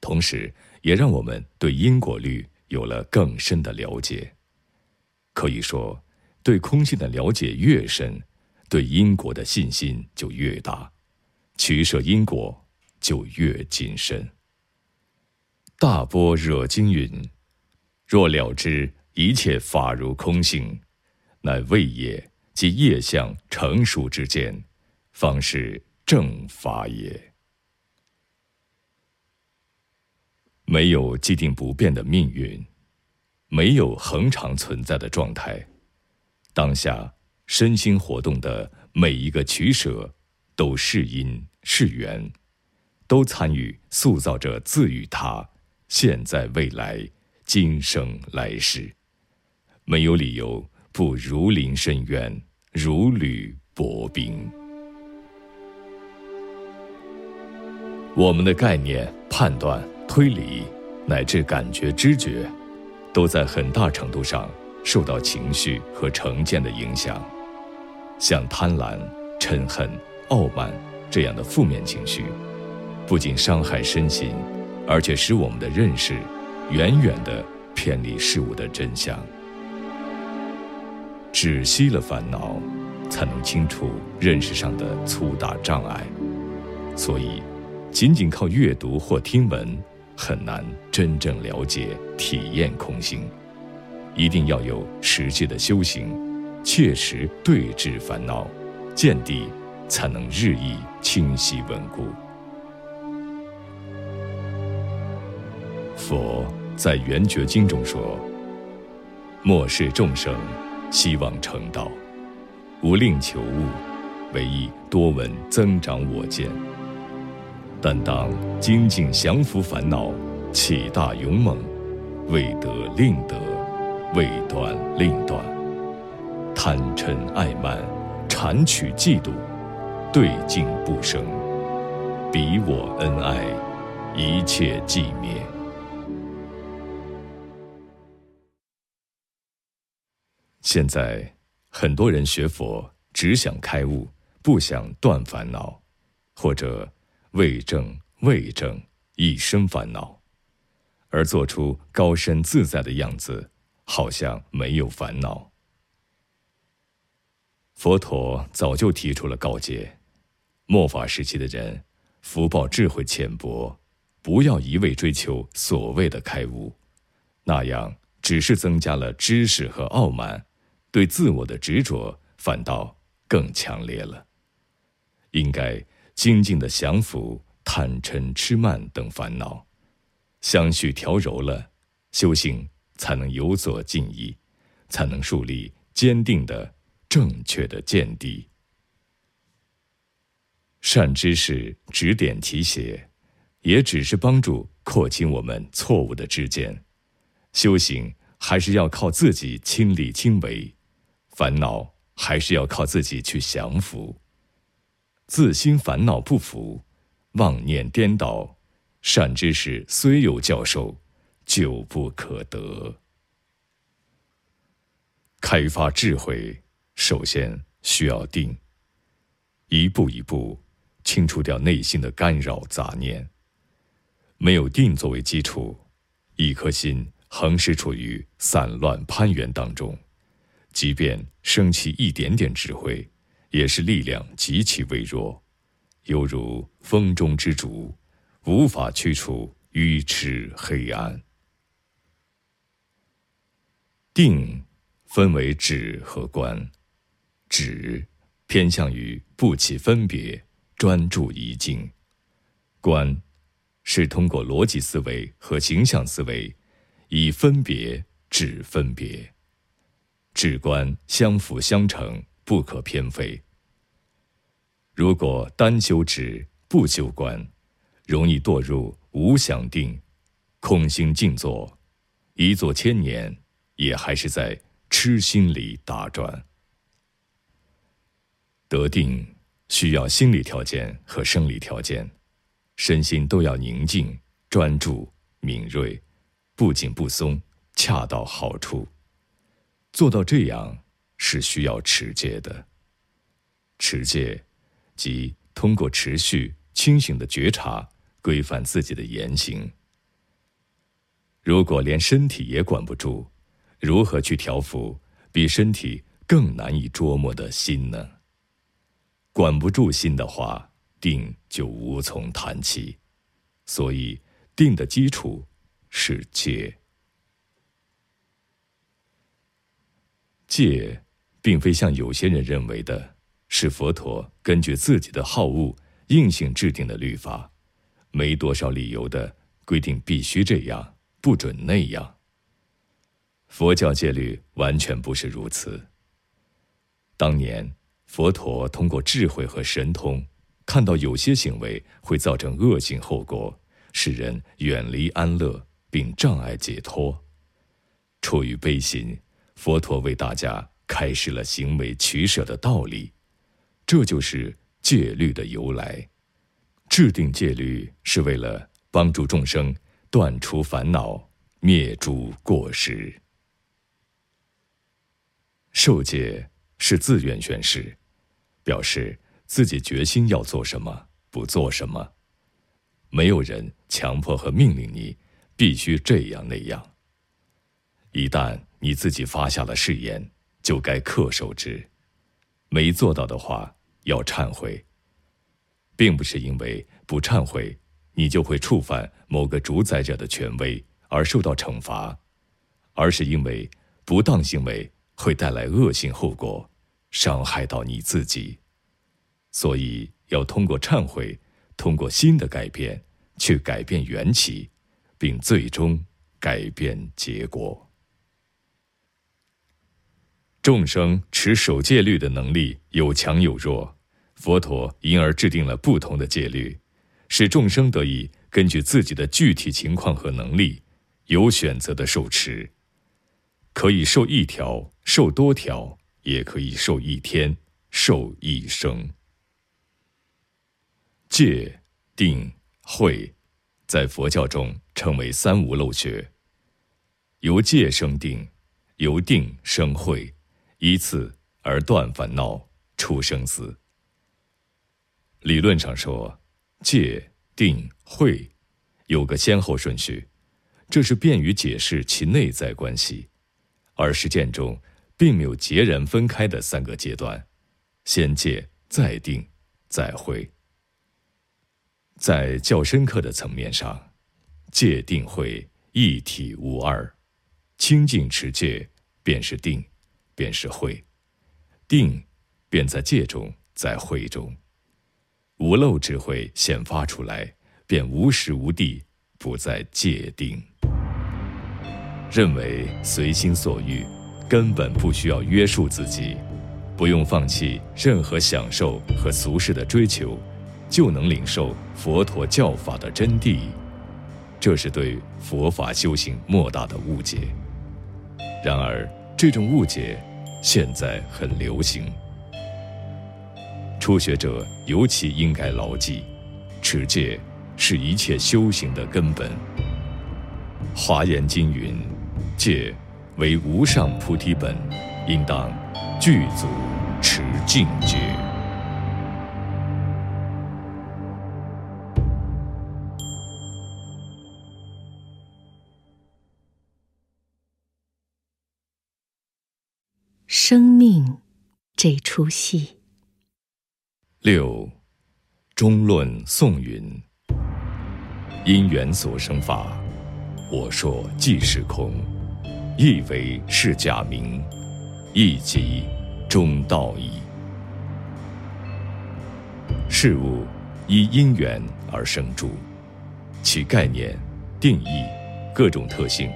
同时也让我们对因果律有了更深的了解。可以说，对空性的了解越深，对因果的信心就越大，取舍因果就越谨慎。大波若经云：“若了知一切法如空性，乃位也。”即业相成熟之间，方是正法也。没有既定不变的命运，没有恒常存在的状态。当下身心活动的每一个取舍，都是因是缘，都参与塑造着自与他现在未来今生来世，没有理由。不如临深渊，如履薄冰。我们的概念、判断、推理，乃至感觉、知觉，都在很大程度上受到情绪和成见的影响。像贪婪、嗔恨、傲慢这样的负面情绪，不仅伤害身心，而且使我们的认识远远的偏离事物的真相。止息了烦恼，才能清除认识上的粗大障碍。所以，仅仅靠阅读或听闻，很难真正了解、体验空性。一定要有实际的修行，切实对治烦恼，见地才能日益清晰稳固。佛在《圆觉经》中说：“末世众生。”希望成道，无令求物，唯以多闻增长我见。但当精进降伏烦恼，起大勇猛，未得令得，未断令断。贪嗔爱慢，馋取嫉妒，对境不生，彼我恩爱，一切寂灭。现在，很多人学佛只想开悟，不想断烦恼，或者为正为正一生烦恼，而做出高深自在的样子，好像没有烦恼。佛陀早就提出了告诫：末法时期的人，福报智慧浅薄，不要一味追求所谓的开悟，那样只是增加了知识和傲慢，对自我的执着反倒更强烈了。应该精进的降服贪嗔痴慢等烦恼。相续调柔了，修行才能有所进益，才能树立坚定的、正确的见地。善知识指点提携，也只是帮助廓清我们错误的知见。修行还是要靠自己亲力亲为，烦恼还是要靠自己去降服。自心烦恼不服，妄念颠倒。善知识虽有教授，久不可得。开发智慧，首先需要定。一步一步清除掉内心的干扰杂念。没有定作为基础，一颗心横是处于散乱攀援当中，即便升起一点点智慧，也是力量极其微弱，犹如风中之烛。无法驱除愚痴黑暗。定分为止和观，止偏向于不起分别，专注一境；观是通过逻辑思维和形象思维，以分别止分别。止观相辅相成，不可偏废。如果单修止不修观，容易堕入无想定，空心静坐，一坐千年，也还是在痴心里打转。得定需要心理条件和生理条件，身心都要宁静、专注、敏锐，不紧不松，恰到好处。做到这样是需要持戒的。持戒，即通过持续清醒的觉察。规范自己的言行。如果连身体也管不住，如何去调服比身体更难以捉摸的心呢？管不住心的话，定就无从谈起。所以，定的基础是戒。戒，并非像有些人认为的，是佛陀根据自己的好恶硬性制定的律法。没多少理由的规定必须这样，不准那样。佛教戒律完全不是如此。当年佛陀通过智慧和神通，看到有些行为会造成恶性后果，使人远离安乐，并障碍解脱。出于悲心，佛陀为大家开示了行为取舍的道理，这就是戒律的由来。制定戒律是为了帮助众生断除烦恼、灭诸过失。受戒是自愿宣誓，表示自己决心要做什么，不做什么。没有人强迫和命令你必须这样那样。一旦你自己发下了誓言，就该恪守之。没做到的话，要忏悔。并不是因为不忏悔，你就会触犯某个主宰者的权威而受到惩罚，而是因为不当行为会带来恶性后果，伤害到你自己，所以要通过忏悔，通过新的改变去改变缘起，并最终改变结果。众生持守戒律的能力有强有弱。佛陀因而制定了不同的戒律，使众生得以根据自己的具体情况和能力，有选择的受持。可以受一条，受多条，也可以受一天，受一生。戒、定、慧，在佛教中称为三无漏学。由戒生定，由定生慧，依次而断烦恼，出生死。理论上说，戒、定、慧有个先后顺序，这是便于解释其内在关系，而实践中并没有截然分开的三个阶段：先戒、再定、再会。在较深刻的层面上，戒定慧一体无二，清净持戒便是定，便是慧，定便在戒中，在慧中，无漏智慧显发出来，便无时无地不在戒定。认为随心所欲，根本不需要约束自己，不用放弃任何享受和俗世的追求。就能领受佛陀教法的真谛，这是对佛法修行莫大的误解。然而，这种误解现在很流行。初学者尤其应该牢记，持戒是一切修行的根本。华严经云：“戒为无上菩提本，应当具足持净戒。”这出戏。六，中论颂云：因缘所生法，我说即是空，亦为是假名，亦即中道义。事物依因缘而生住，其概念、定义、各种特性，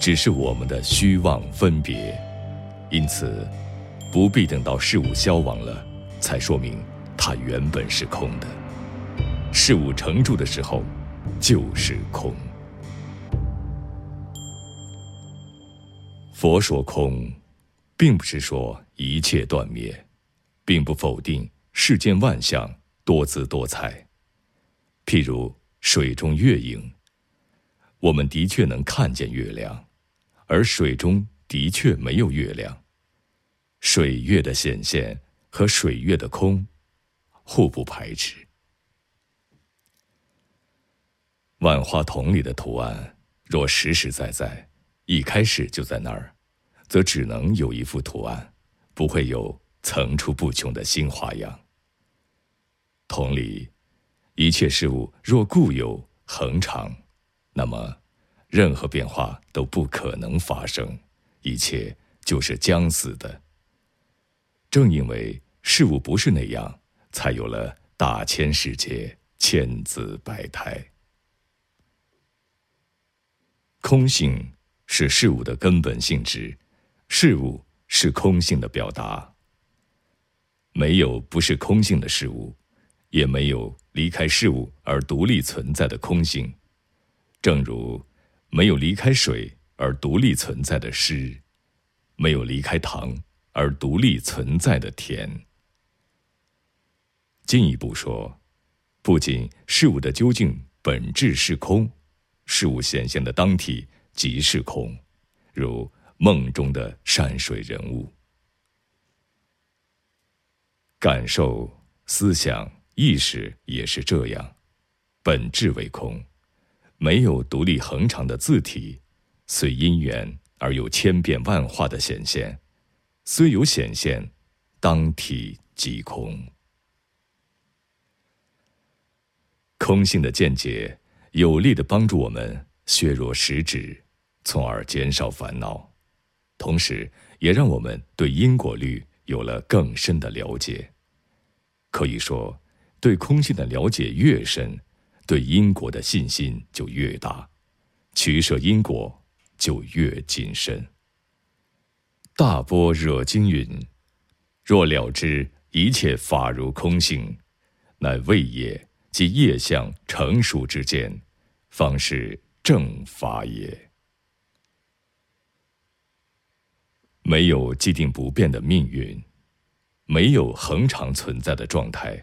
只是我们的虚妄分别。因此，不必等到事物消亡了，才说明它原本是空的。事物成住的时候，就是空。佛说空，并不是说一切断灭，并不否定世间万象多姿多彩。譬如水中月影，我们的确能看见月亮，而水中的确没有月亮。水月的显现和水月的空，互不排斥。万花筒里的图案，若实实在在，一开始就在那儿，则只能有一幅图案，不会有层出不穷的新花样。同理，一切事物若固有恒常，那么任何变化都不可能发生，一切就是将死的。正因为事物不是那样，才有了大千世界，千姿百态。空性是事物的根本性质，事物是空性的表达。没有不是空性的事物，也没有离开事物而独立存在的空性。正如没有离开水而独立存在的湿，没有离开糖。而独立存在的甜。进一步说，不仅事物的究竟本质是空，事物显现的当体即是空，如梦中的山水人物。感受、思想、意识也是这样，本质为空，没有独立恒常的字体，随因缘而有千变万化的显现。虽有显现，当体即空。空性的见解，有力的帮助我们削弱实质，从而减少烦恼，同时也让我们对因果律有了更深的了解。可以说，对空性的了解越深，对因果的信心就越大，取舍因果就越谨慎。大波若经云：“若了知一切法如空性，乃位业及业相成熟之间，方是正法也。”没有既定不变的命运，没有恒常存在的状态，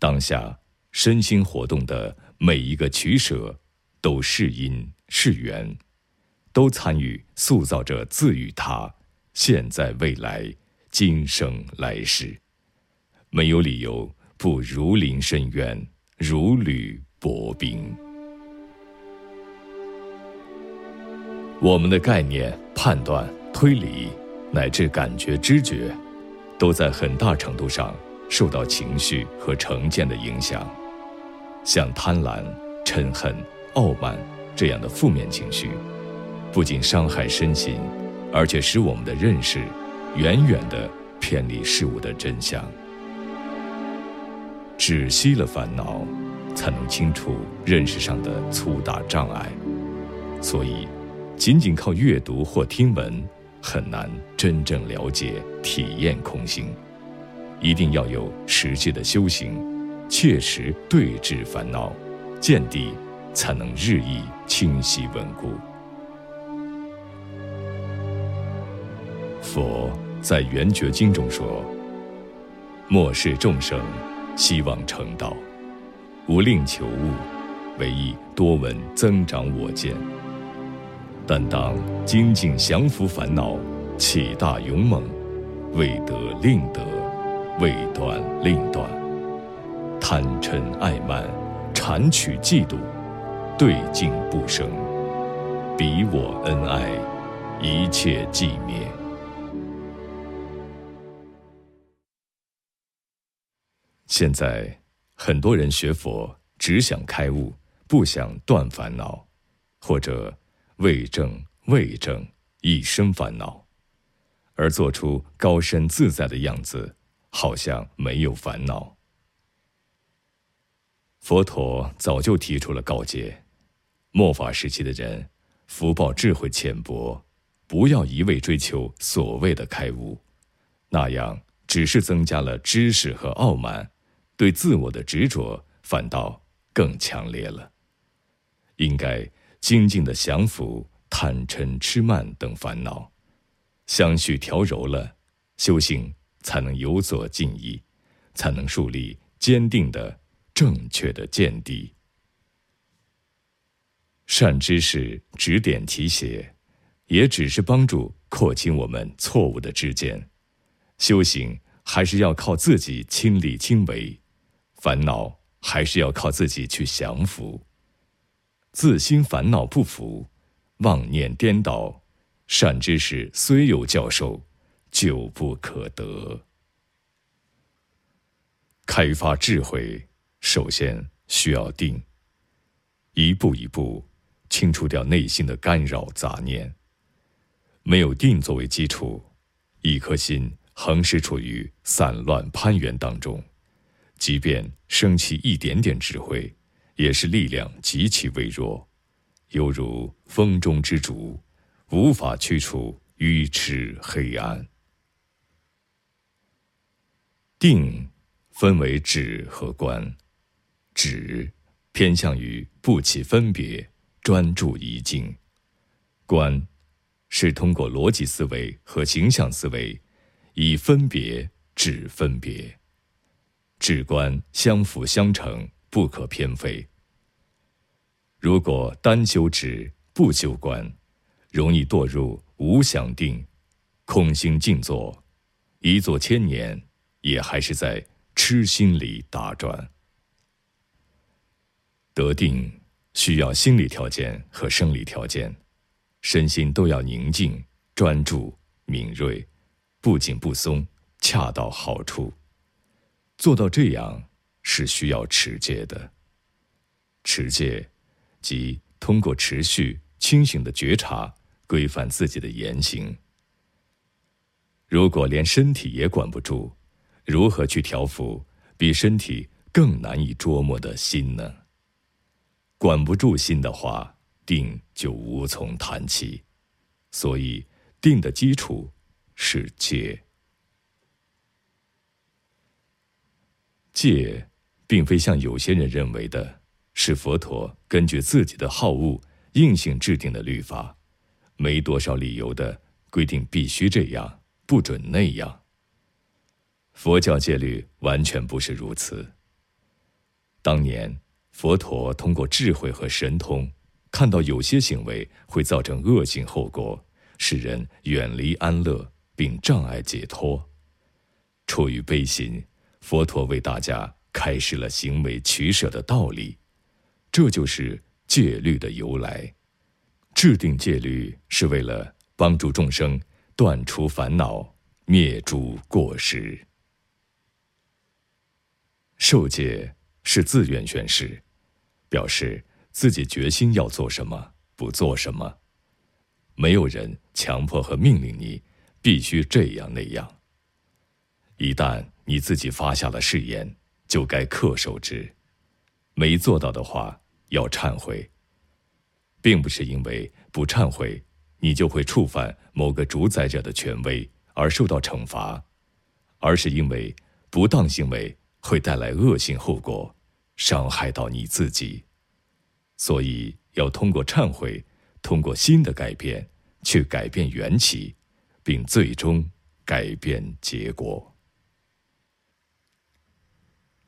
当下身心活动的每一个取舍，都是因是缘，都参与塑造着自与他。现在、未来、今生、来世，没有理由不如临深渊，如履薄冰。我们的概念、判断、推理，乃至感觉、知觉，都在很大程度上受到情绪和成见的影响。像贪婪、嗔恨、傲慢这样的负面情绪，不仅伤害身心，而且使我们的认识远远的偏离事物的真相。止息了烦恼，才能清除认识上的粗大障碍。所以，仅仅靠阅读或听闻，很难真正了解、体验空性。一定要有实际的修行，切实对治烦恼，见地才能日益清晰稳固。佛在《圆觉经》中说：“末世众生。”希望成道，无令求物，唯意多闻增长我见。但当精进降伏烦恼，起大勇猛，未得令得，未断令断。贪嗔爱慢，谄取嫉妒，对境不生，彼我恩爱，一切寂灭。现在，很多人学佛只想开悟，不想断烦恼，或者为正为正一生烦恼，而做出高深自在的样子，好像没有烦恼。佛陀早就提出了告诫：末法时期的人，福报智慧浅薄，不要一味追求所谓的开悟，那样只是增加了知识和傲慢。对自我的执着反倒更强烈了。应该精进的降服贪嗔痴慢等烦恼，相续调柔了，修行才能有所进益，才能树立坚定的正确的见地。善知识指点提携，也只是帮助廓清我们错误的知见。修行还是要靠自己亲力亲为。烦恼还是要靠自己去降服。自心烦恼不服，妄念颠倒，善知识虽有教授，久不可得。开发智慧，首先需要定。一步一步清除掉内心的干扰杂念。没有定作为基础，一颗心横时处于散乱攀缘当中。即便升起一点点智慧，也是力量极其微弱，犹如风中之烛，无法驱除愚痴黑暗。定分为止和观，止偏向于不起分别，专注一境；观是通过逻辑思维和形象思维，以分别止分别。智观相辅相成，不可偏废。如果单修止不修观，容易堕入无想定、空心静坐，一坐千年，也还是在痴心里打转。得定需要心理条件和生理条件，身心都要宁静、专注、敏锐，不紧不松，恰到好处。做到这样是需要持戒的。持戒，即通过持续清醒的觉察，规范自己的言行。如果连身体也管不住，如何去调伏比身体更难以捉摸的心呢？管不住心的话，定就无从谈起。所以，定的基础是戒。戒，并非像有些人认为的，是佛陀根据自己的好恶硬性制定的律法，没多少理由的规定必须这样，不准那样。佛教戒律完全不是如此。当年佛陀通过智慧和神通，看到有些行为会造成恶性后果，使人远离安乐，并障碍解脱，出于悲心。佛陀为大家开示了行为取舍的道理，这就是戒律的由来。制定戒律是为了帮助众生断除烦恼、灭诸过失。受戒是自愿宣誓，表示自己决心要做什么，不做什么，没有人强迫和命令你必须这样那样。一旦你自己发下了誓言，就该恪守之。没做到的话，要忏悔。并不是因为不忏悔，你就会触犯某个主宰者的权威而受到惩罚，而是因为不当行为会带来恶性后果，伤害到你自己。所以要通过忏悔，通过新的改变，去改变缘起，并最终改变结果。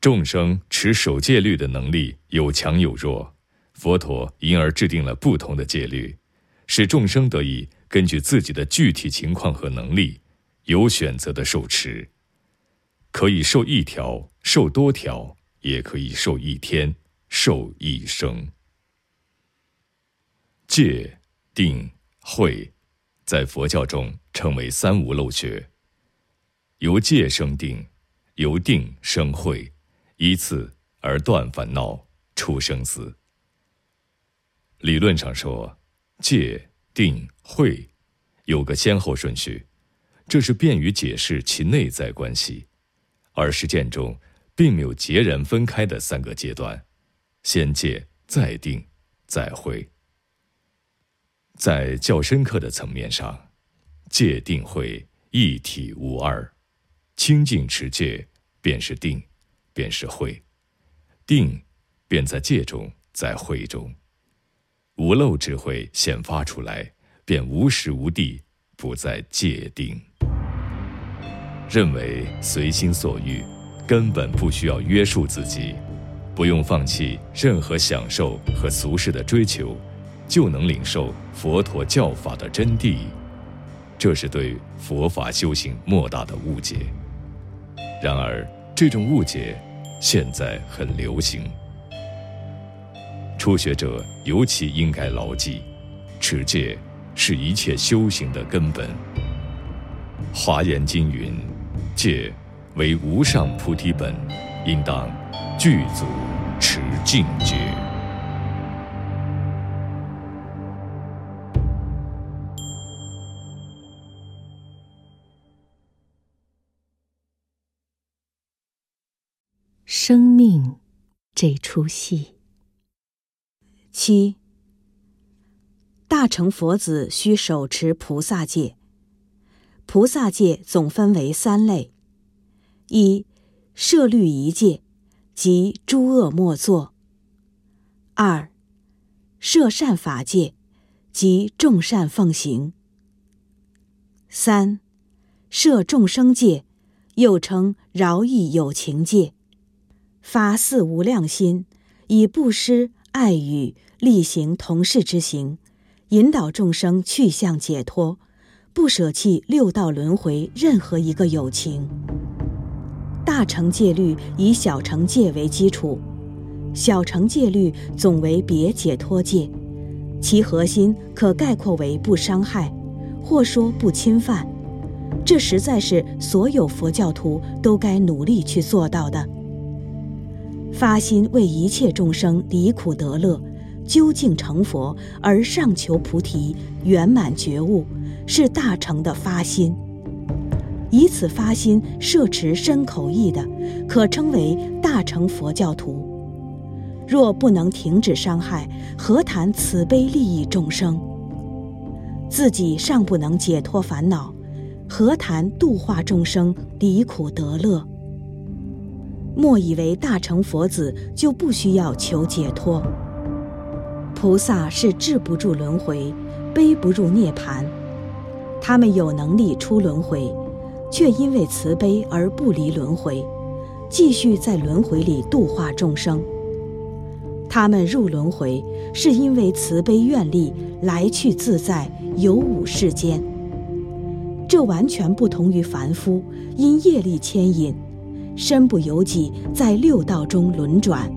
众生持守戒律的能力有强有弱，佛陀因而制定了不同的戒律，使众生得以根据自己的具体情况和能力，有选择的受持。可以受一条，受多条，也可以受一天，受一生。戒、定、慧，在佛教中称为三无漏学。由戒生定，由定生慧。依次而断烦恼，出生死。理论上说，戒、定、慧有个先后顺序，这是便于解释其内在关系。而实践中，并没有截然分开的三个阶段：先戒，再定，再慧。在较深刻的层面上，戒、定、慧一体无二，清净持戒便是定。便是慧，定便在戒中，在慧中，无漏智慧显发出来，便无时无地不在戒定。认为随心所欲，根本不需要约束自己，不用放弃任何享受和俗世的追求，就能领受佛陀教法的真谛，这是对佛法修行莫大的误解。然而，这种误解。现在很流行，初学者尤其应该牢记，持戒是一切修行的根本。华严经云：“戒为无上菩提本，应当具足持净戒。”命这出戏。七，大乘佛子需手持菩萨戒。菩萨戒总分为三类：一、摄律仪戒，即诸恶莫作；二、摄善法戒，即众善奉行；三、摄众生戒，又称饶益有情戒。发四无量心，以布施、爱语、力行同事之行，引导众生去向解脱，不舍弃六道轮回任何一个有情。大乘戒律以小乘戒为基础，小乘戒律总为别解脱戒，其核心可概括为不伤害，或说不侵犯。这实在是所有佛教徒都该努力去做到的。发心为一切众生离苦得乐，究竟成佛而上求菩提圆满觉悟，是大乘的发心。以此发心摄持身口意的，可称为大乘佛教徒。若不能停止伤害，何谈慈悲利益众生？自己尚不能解脱烦恼，何谈度化众生离苦得乐？莫以为大乘佛子就不需要求解脱。菩萨是治不住轮回，悲不入涅盘。他们有能力出轮回，却因为慈悲而不离轮回，继续在轮回里度化众生。他们入轮回，是因为慈悲愿力来去自在，有五世间。这完全不同于凡夫因业力牵引。身不由己，在六道中轮转。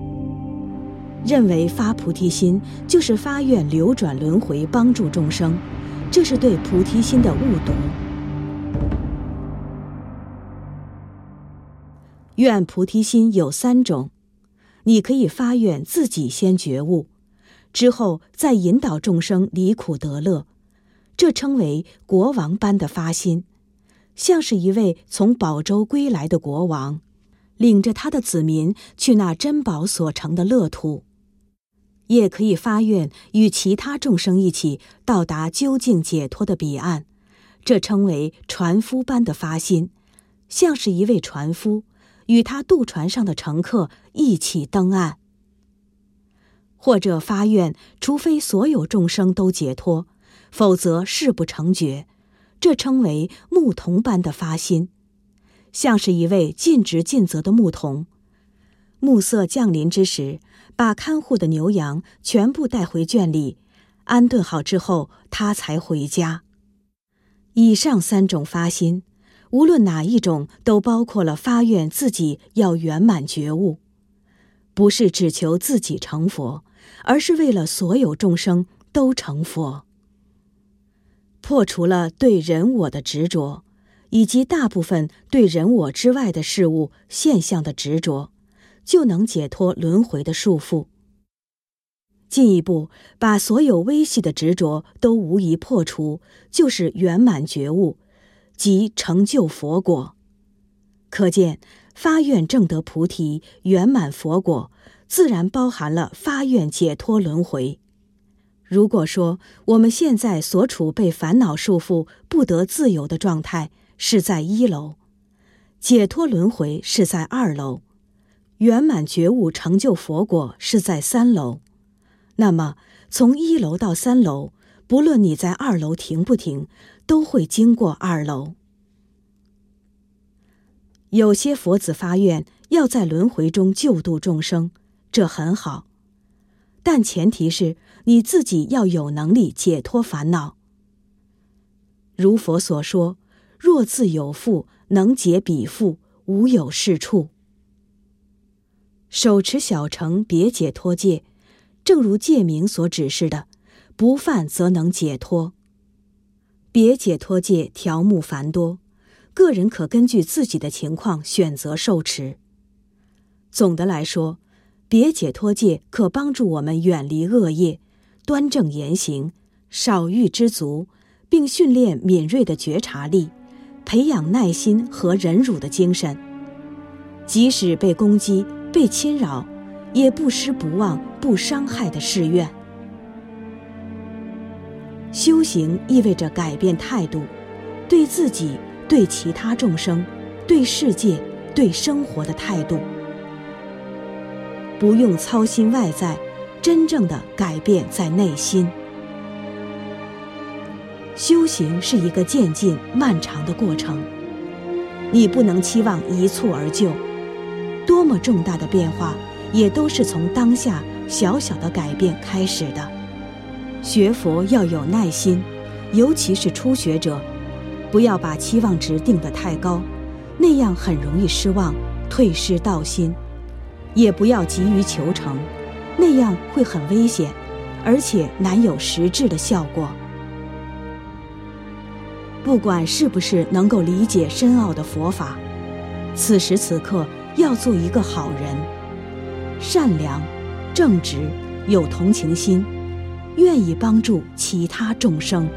认为发菩提心就是发愿流转轮回，帮助众生，这是对菩提心的误读。愿菩提心有三种，你可以发愿自己先觉悟，之后再引导众生离苦得乐，这称为国王般的发心，像是一位从宝州归来的国王，领着他的子民去那珍宝所成的乐土。也可以发愿与其他众生一起到达究竟解脱的彼岸，这称为船夫般的发心，像是一位船夫。与他渡船上的乘客一起登岸，或者发愿，除非所有众生都解脱，否则誓不成觉。这称为牧童般的发心，像是一位尽职尽责的牧童。暮色降临之时，把看护的牛羊全部带回圈里，安顿好之后，他才回家。以上三种发心。无论哪一种，都包括了发愿自己要圆满觉悟，不是只求自己成佛，而是为了所有众生都成佛。破除了对人我的执着，以及大部分对人我之外的事物现象的执着，就能解脱轮回的束缚。进一步把所有微细的执着都无疑破除，就是圆满觉悟。即成就佛果，可见发愿证得菩提圆满佛果，自然包含了发愿解脱轮回。如果说我们现在所处被烦恼束缚、不得自由的状态是在一楼，解脱轮回是在二楼，圆满觉悟成就佛果是在三楼，那么从一楼到三楼，不论你在二楼停不停。都会经过二楼。有些佛子发愿要在轮回中救度众生，这很好，但前提是你自己要有能力解脱烦恼。如佛所说：“若自有腹，能解彼腹，无有是处。”手持小乘别解脱戒，正如戒名所指示的，不犯则能解脱。别解脱戒条目繁多，个人可根据自己的情况选择受持。总的来说，别解脱戒可帮助我们远离恶业，端正言行，少欲知足，并训练敏锐的觉察力，培养耐心和忍辱的精神。即使被攻击、被侵扰，也不失不忘、不伤害的誓愿。修行意味着改变态度，对自己、对其他众生、对世界、对生活的态度。不用操心外在，真正的改变在内心。修行是一个渐进、漫长的过程，你不能期望一蹴而就。多么重大的变化，也都是从当下小小的改变开始的。学佛要有耐心，尤其是初学者，不要把期望值定得太高，那样很容易失望、退失道心；也不要急于求成，那样会很危险，而且难有实质的效果。不管是不是能够理解深奥的佛法，此时此刻要做一个好人，善良、正直、有同情心。愿意帮助其他众生。